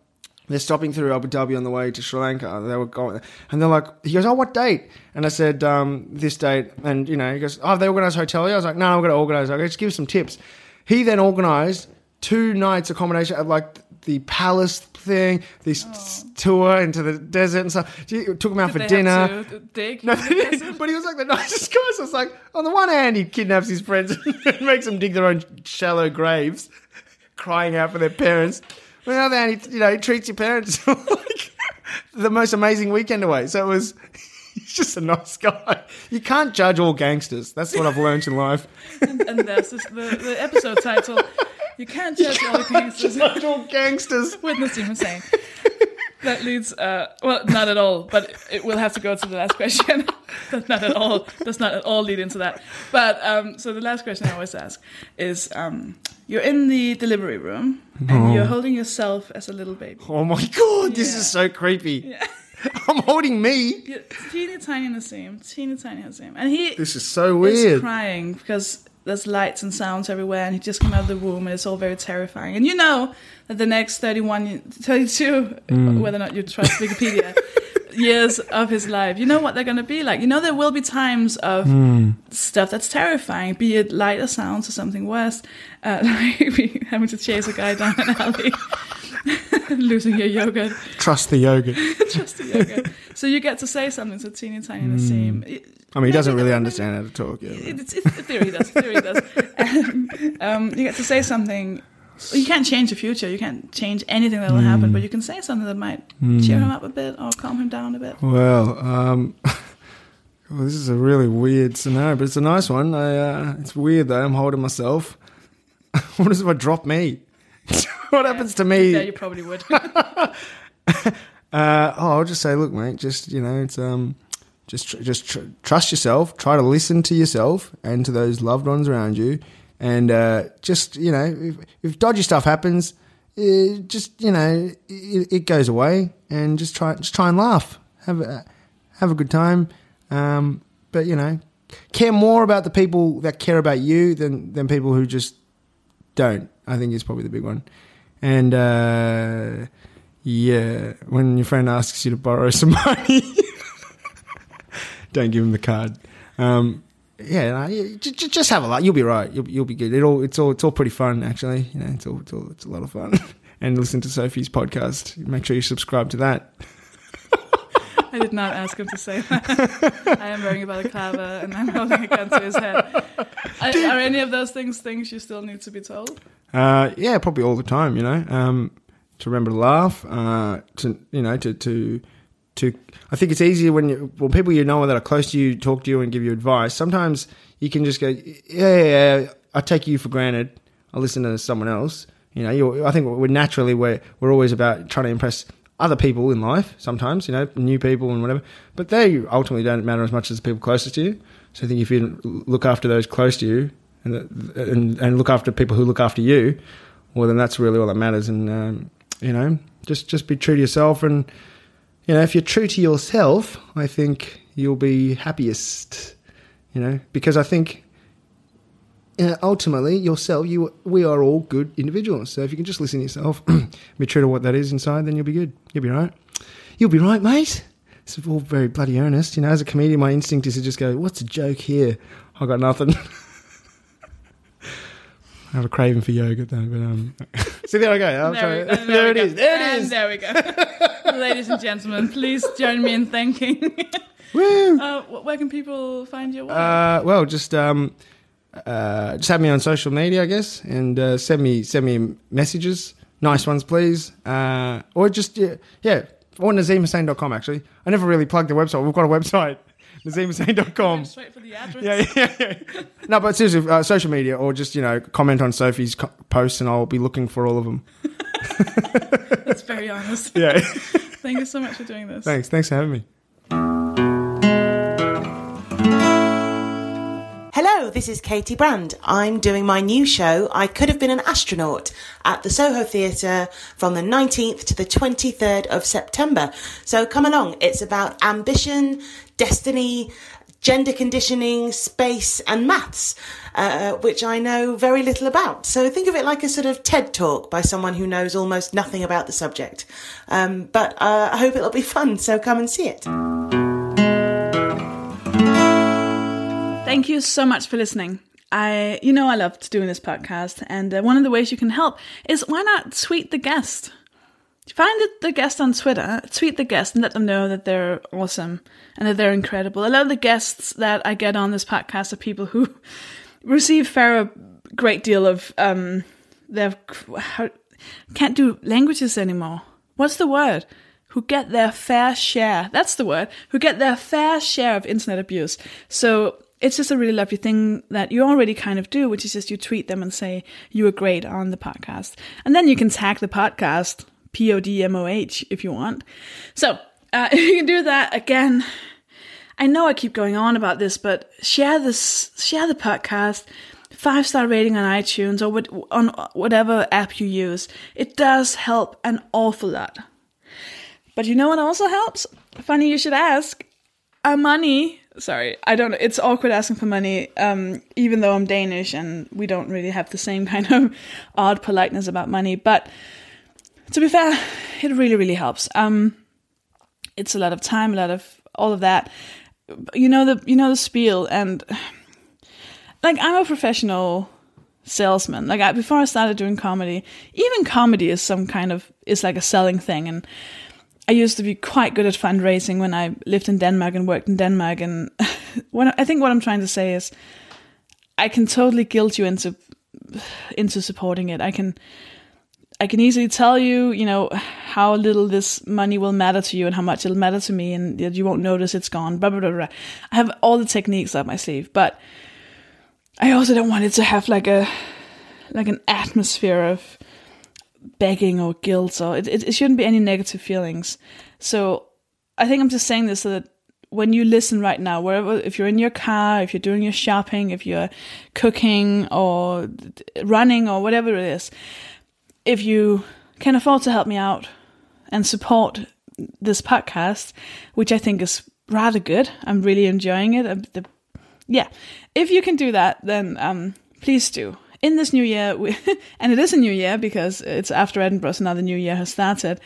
S1: they're stopping through Abu Dhabi on the way to Sri Lanka. They were going, and they're like, he goes, oh, what date? And I said, um, this date. And, you know, he goes, oh, have they organised a hotel? I was like, no, I'm going to organise. I go, just give some tips. He then organised two nights accommodation at like the palace thing, this s- oh. tour into the desert and stuff. He took him out for
S3: They
S1: dinner.
S3: had to dig.
S1: No, but he was like the nicest guy. So it's like, on the one hand, he kidnaps his friends and makes them dig their own shallow graves, crying out for their parents. On the other hand, he, you know, he treats your parents like the most amazing weekend away. So it was, he's just a nice guy. You can't judge all gangsters. That's what I've learned in life.
S3: and, and this, the, the episode title. You can't judge all the gangsters.
S1: Judge all gangsters.
S3: Witness Demon saying. That leads, uh, well, not at all, but it will have to go to the last question. That's not at all, does not at all lead into that. But, um, so the last question I always ask is, um, you're in the delivery room and you're holding yourself as a little baby.
S1: Oh my God, this
S3: Yeah.
S1: is so creepy.
S3: Yeah.
S1: I'm holding me.
S3: You're teeny tiny in the same, teeny tiny in the same. And he
S1: This is so
S3: is
S1: weird.
S3: crying because there's lights and sounds everywhere, and he just came out of the womb, and it's all very terrifying. And you know that the next 31, 32, mm. whether or not you trust Wikipedia, years of his life, you know what they're going to be like. You know there will be times of hmm. stuff that's terrifying, be it light or sounds or something worse, uh, like having to chase a guy down an alley, losing your yogurt
S1: Trust the yogurt.
S3: trust the yogurt. so you get to say something so teeny tiny Nazeem. Hmm. It-
S1: I mean, he doesn't really understand how to talk. Yeah.
S3: It's, it's, theory, does. Theory, does. Um, um, you get to say something. You can't change the future. You can't change anything that will happen, but you can say something that might cheer him up a bit or calm him down a bit.
S1: Well, um, well, this is a really weird scenario, but it's a nice one. I, uh, it's weird though. I'm holding myself. what if I drop me? what happens to me?
S3: Yeah, you probably would.
S1: Uh, oh, I'll just say, look, mate, just you know, it's um, just tr- just tr- trust yourself. Try to listen to yourself and to those loved ones around you, and uh, just you know, if, if dodgy stuff happens, uh, just you know, it, it goes away, and just try just try and laugh, have a have a good time. Um, but you know, care more about the people that care about you than than people who just don't. I think is probably the big one, and. Uh, yeah, when your friend asks you to borrow some money, don't give him the card. Um, yeah, no, j- j- just have a laugh. You'll be right. You'll, you'll be good. It all, it's all, it's all pretty fun actually. You know, it's all, it's all, it's a lot of fun. and listen to Sofie's podcast. Make sure you subscribe to that.
S3: I did not ask him to say that. I am wearing a balaclava and I'm holding a gun to his head. Are, are any of those things things you still need to be told?
S1: Uh, yeah, probably all the time. You know, um, to remember to laugh. Uh, to you know, to to to. I think it's easier when you when people you know that are close to you talk to you and give you advice. Sometimes you can just go, yeah, yeah, yeah I take you for granted. I listen to someone else. You know, I think we're naturally we're we're always about trying to impress other people in life. Sometimes, you know, new people and whatever. But they ultimately don't matter as much as the people closest to you. So I think if you look after those close to you and and, and look after people who look after you, well, then that's really all that matters. And um, you know, just just be true to yourself. And you know, if you're true to yourself, I think you'll be happiest. You know, because I think uh, ultimately yourself, you we are all good individuals. So if you can just listen to yourself, be true to what that is inside, then you'll be good. You'll be right. You'll be right, mate. It's all very bloody earnest. You know, as a comedian, my instinct is to just go, "What's a joke here? I got nothing." I have a craving for yogurt though, but um. See, there I go. I'm
S3: There, we,
S1: there
S3: we
S1: it
S3: go.
S1: is. There it
S3: And
S1: is.
S3: there we go. Ladies and gentlemen, please join me in thanking.
S1: Woo.
S3: uh, where can people find you?
S1: Uh, well, just um, uh, just have me on social media, I guess, and uh, send me send me messages, nice ones, please, uh, or just yeah, yeah, or nazeemhussain.com. Actually, I never really plugged the website. We've got a website, nazeemhussain.com.
S3: Straight for the address.
S1: Yeah, yeah, yeah. No, but seriously, uh, social media, or just you know, comment on Sofie's co- posts, and I'll be looking for all of them.
S3: That's very honest.
S1: Yeah.
S3: Thank you so much for doing this.
S1: thanks. Thanks for having me.
S4: Hello, this is Katie Brand. I'm doing my new show, I Could Have Been an Astronaut, at the Soho Theatre from the 19th to the 23rd of September. So come along. It's about ambition, destiny, gender conditioning, space, and maths, uh, which I know very little about. So think of it like a sort of TED talk by someone who knows almost nothing about the subject. Um, but uh, I hope it'll be fun, so come and see it.
S3: Thank you so much for listening. I, you know, I loved doing this podcast, and uh, one of the ways you can help is why not tweet the guest? Find the- guest on Twitter, tweet the guest, and let them know that they're awesome and that they're incredible. A lot of the guests that I get on this podcast are people who receive fair a great deal of um, can't do languages anymore. What's the word? Who get their fair share? That's the word. Who get their fair share of internet abuse. So it's just a really lovely thing that you already kind of do, which is just you tweet them and say you were great on the podcast, and then you can tag the podcast P O D M O H if you want. So uh, you can do that again. I know I keep going on about this, but share this, share the podcast, five star rating on iTunes or what, on whatever app you use. It does help an awful lot. But you know what also helps? Funny you should ask. Our money Sorry, I don't. Know. It's awkward asking for money, um, even though I'm Danish and we don't really have the same kind of odd politeness about money. But to be fair, it really, really helps. Um, it's a lot of time, a lot of all of that. You know the you know the spiel, and like I'm a professional salesman. Like I, before I started doing comedy, even comedy is some kind of is like a selling thing, and I used to be quite good at fundraising when I lived in Denmark and worked in Denmark. And what I think what I'm trying to say is, I can totally guilt you into into supporting it. I can I can easily tell you, you know, how little this money will matter to you and how much it'll matter to me, and you won't notice it's gone. Blah blah blah. blah. I have all the techniques up my sleeve, but I also don't want it to have like a like an atmosphere of begging or guilt or it, it, it shouldn't be any negative feelings. So I think I'm just saying this so that when you listen right now, wherever, if you're in your car, if you're doing your shopping, if you're cooking or running or whatever it is, if you can afford to help me out and support this podcast, which I think is rather good, I'm really enjoying it. Um, the, yeah, if you can do that, then um, please do in this new year, we, and it is a new year because it's after Edinburgh, so now the new year has started.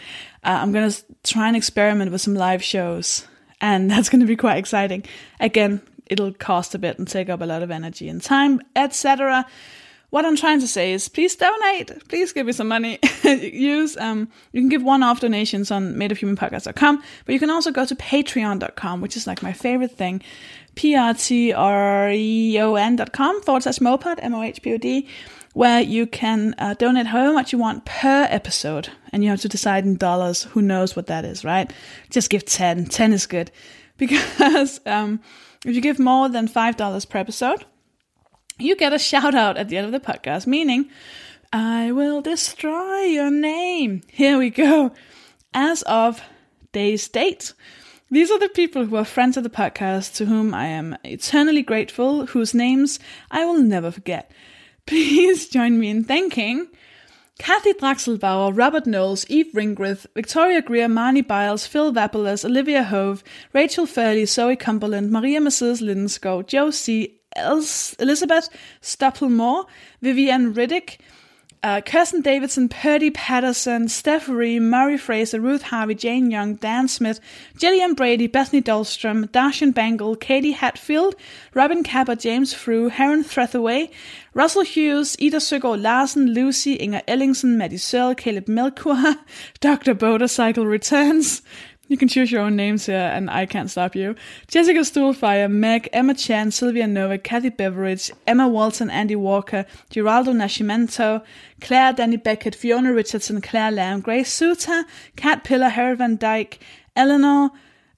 S3: Uh, I'm going to try and experiment with some live shows, and that's going to be quite exciting. Again, it'll cost a bit and take up a lot of energy and time, etc. What I'm trying to say is, please donate. Please give me some money. Use um, you can give one-off donations on madeofhumanpodcast.com, but you can also go to Patreon.com, which is like my favorite thing p-r-t-r-e-o-n.com forward slash mopod, M-O-H-P-O-D, where you can uh, donate however much you want per episode. And you have to decide in dollars. Who knows what that is, right? Just give 10. 10 is good. Because um, if you give more than $5 per episode, you get a shout out at the end of the podcast, meaning I will destroy your name. Here we go. As of day's date, these are the people who are friends of the podcast to whom I am eternally grateful, whose names I will never forget. Please join me in thanking Kathy Draxelbauer, Robert Knowles, Eve Ringgrith, Victoria Greer, Marnie Biles, Phil Vapolas, Olivia Hove, Rachel Fairley, Zoe Cumberland, Maria Mrs. Lindenskow, Joe C., Elizabeth Staplemore, Vivian Riddick, uh, Kirsten Davidson, Purdy Patterson, Steph Ree, Murray Fraser, Ruth Harvey, Jane Young, Dan Smith, Gillian Brady, Bethany Dahlstrom, Darshan Bangle, Katie Hatfield, Robin Capper, James Frew, Heron Threathaway, Russell Hughes, Ida Søgaard Larsen, Lucy, Inger Ellingson, Maddie Searle, Caleb Melchior, Dr. Motorcycle Returns, you can choose your own names here, and I can't stop you. Jessica Stuhlfire, Meg, Emma Chan, Sylvia Novak, Kathy Beveridge, Emma Walton, Andy Walker, Geraldo Nascimento, Claire, Danny Beckett, Fiona Richardson, Claire Lamb, Grace Suter, Kat Pillar, Harry Van Dyke, Eleanor,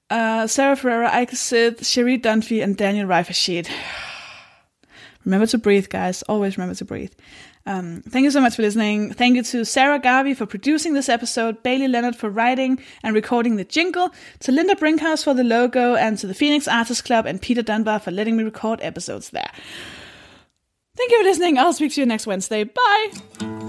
S3: uh, Sarah Ferreira, Ike Sid, Cherie Dunphy, and Daniel Reifersheet. remember to breathe, guys. Always remember to breathe. Um, thank you so much for listening. Thank you to Sarah Garvey for producing this episode, Bailey Leonard for writing and recording the jingle, to Linda Brinkhouse for the logo, and to the Phoenix Artists Club and Peter Dunbar for letting me record episodes there. Thank you for listening. I'll speak to you next Wednesday. Bye.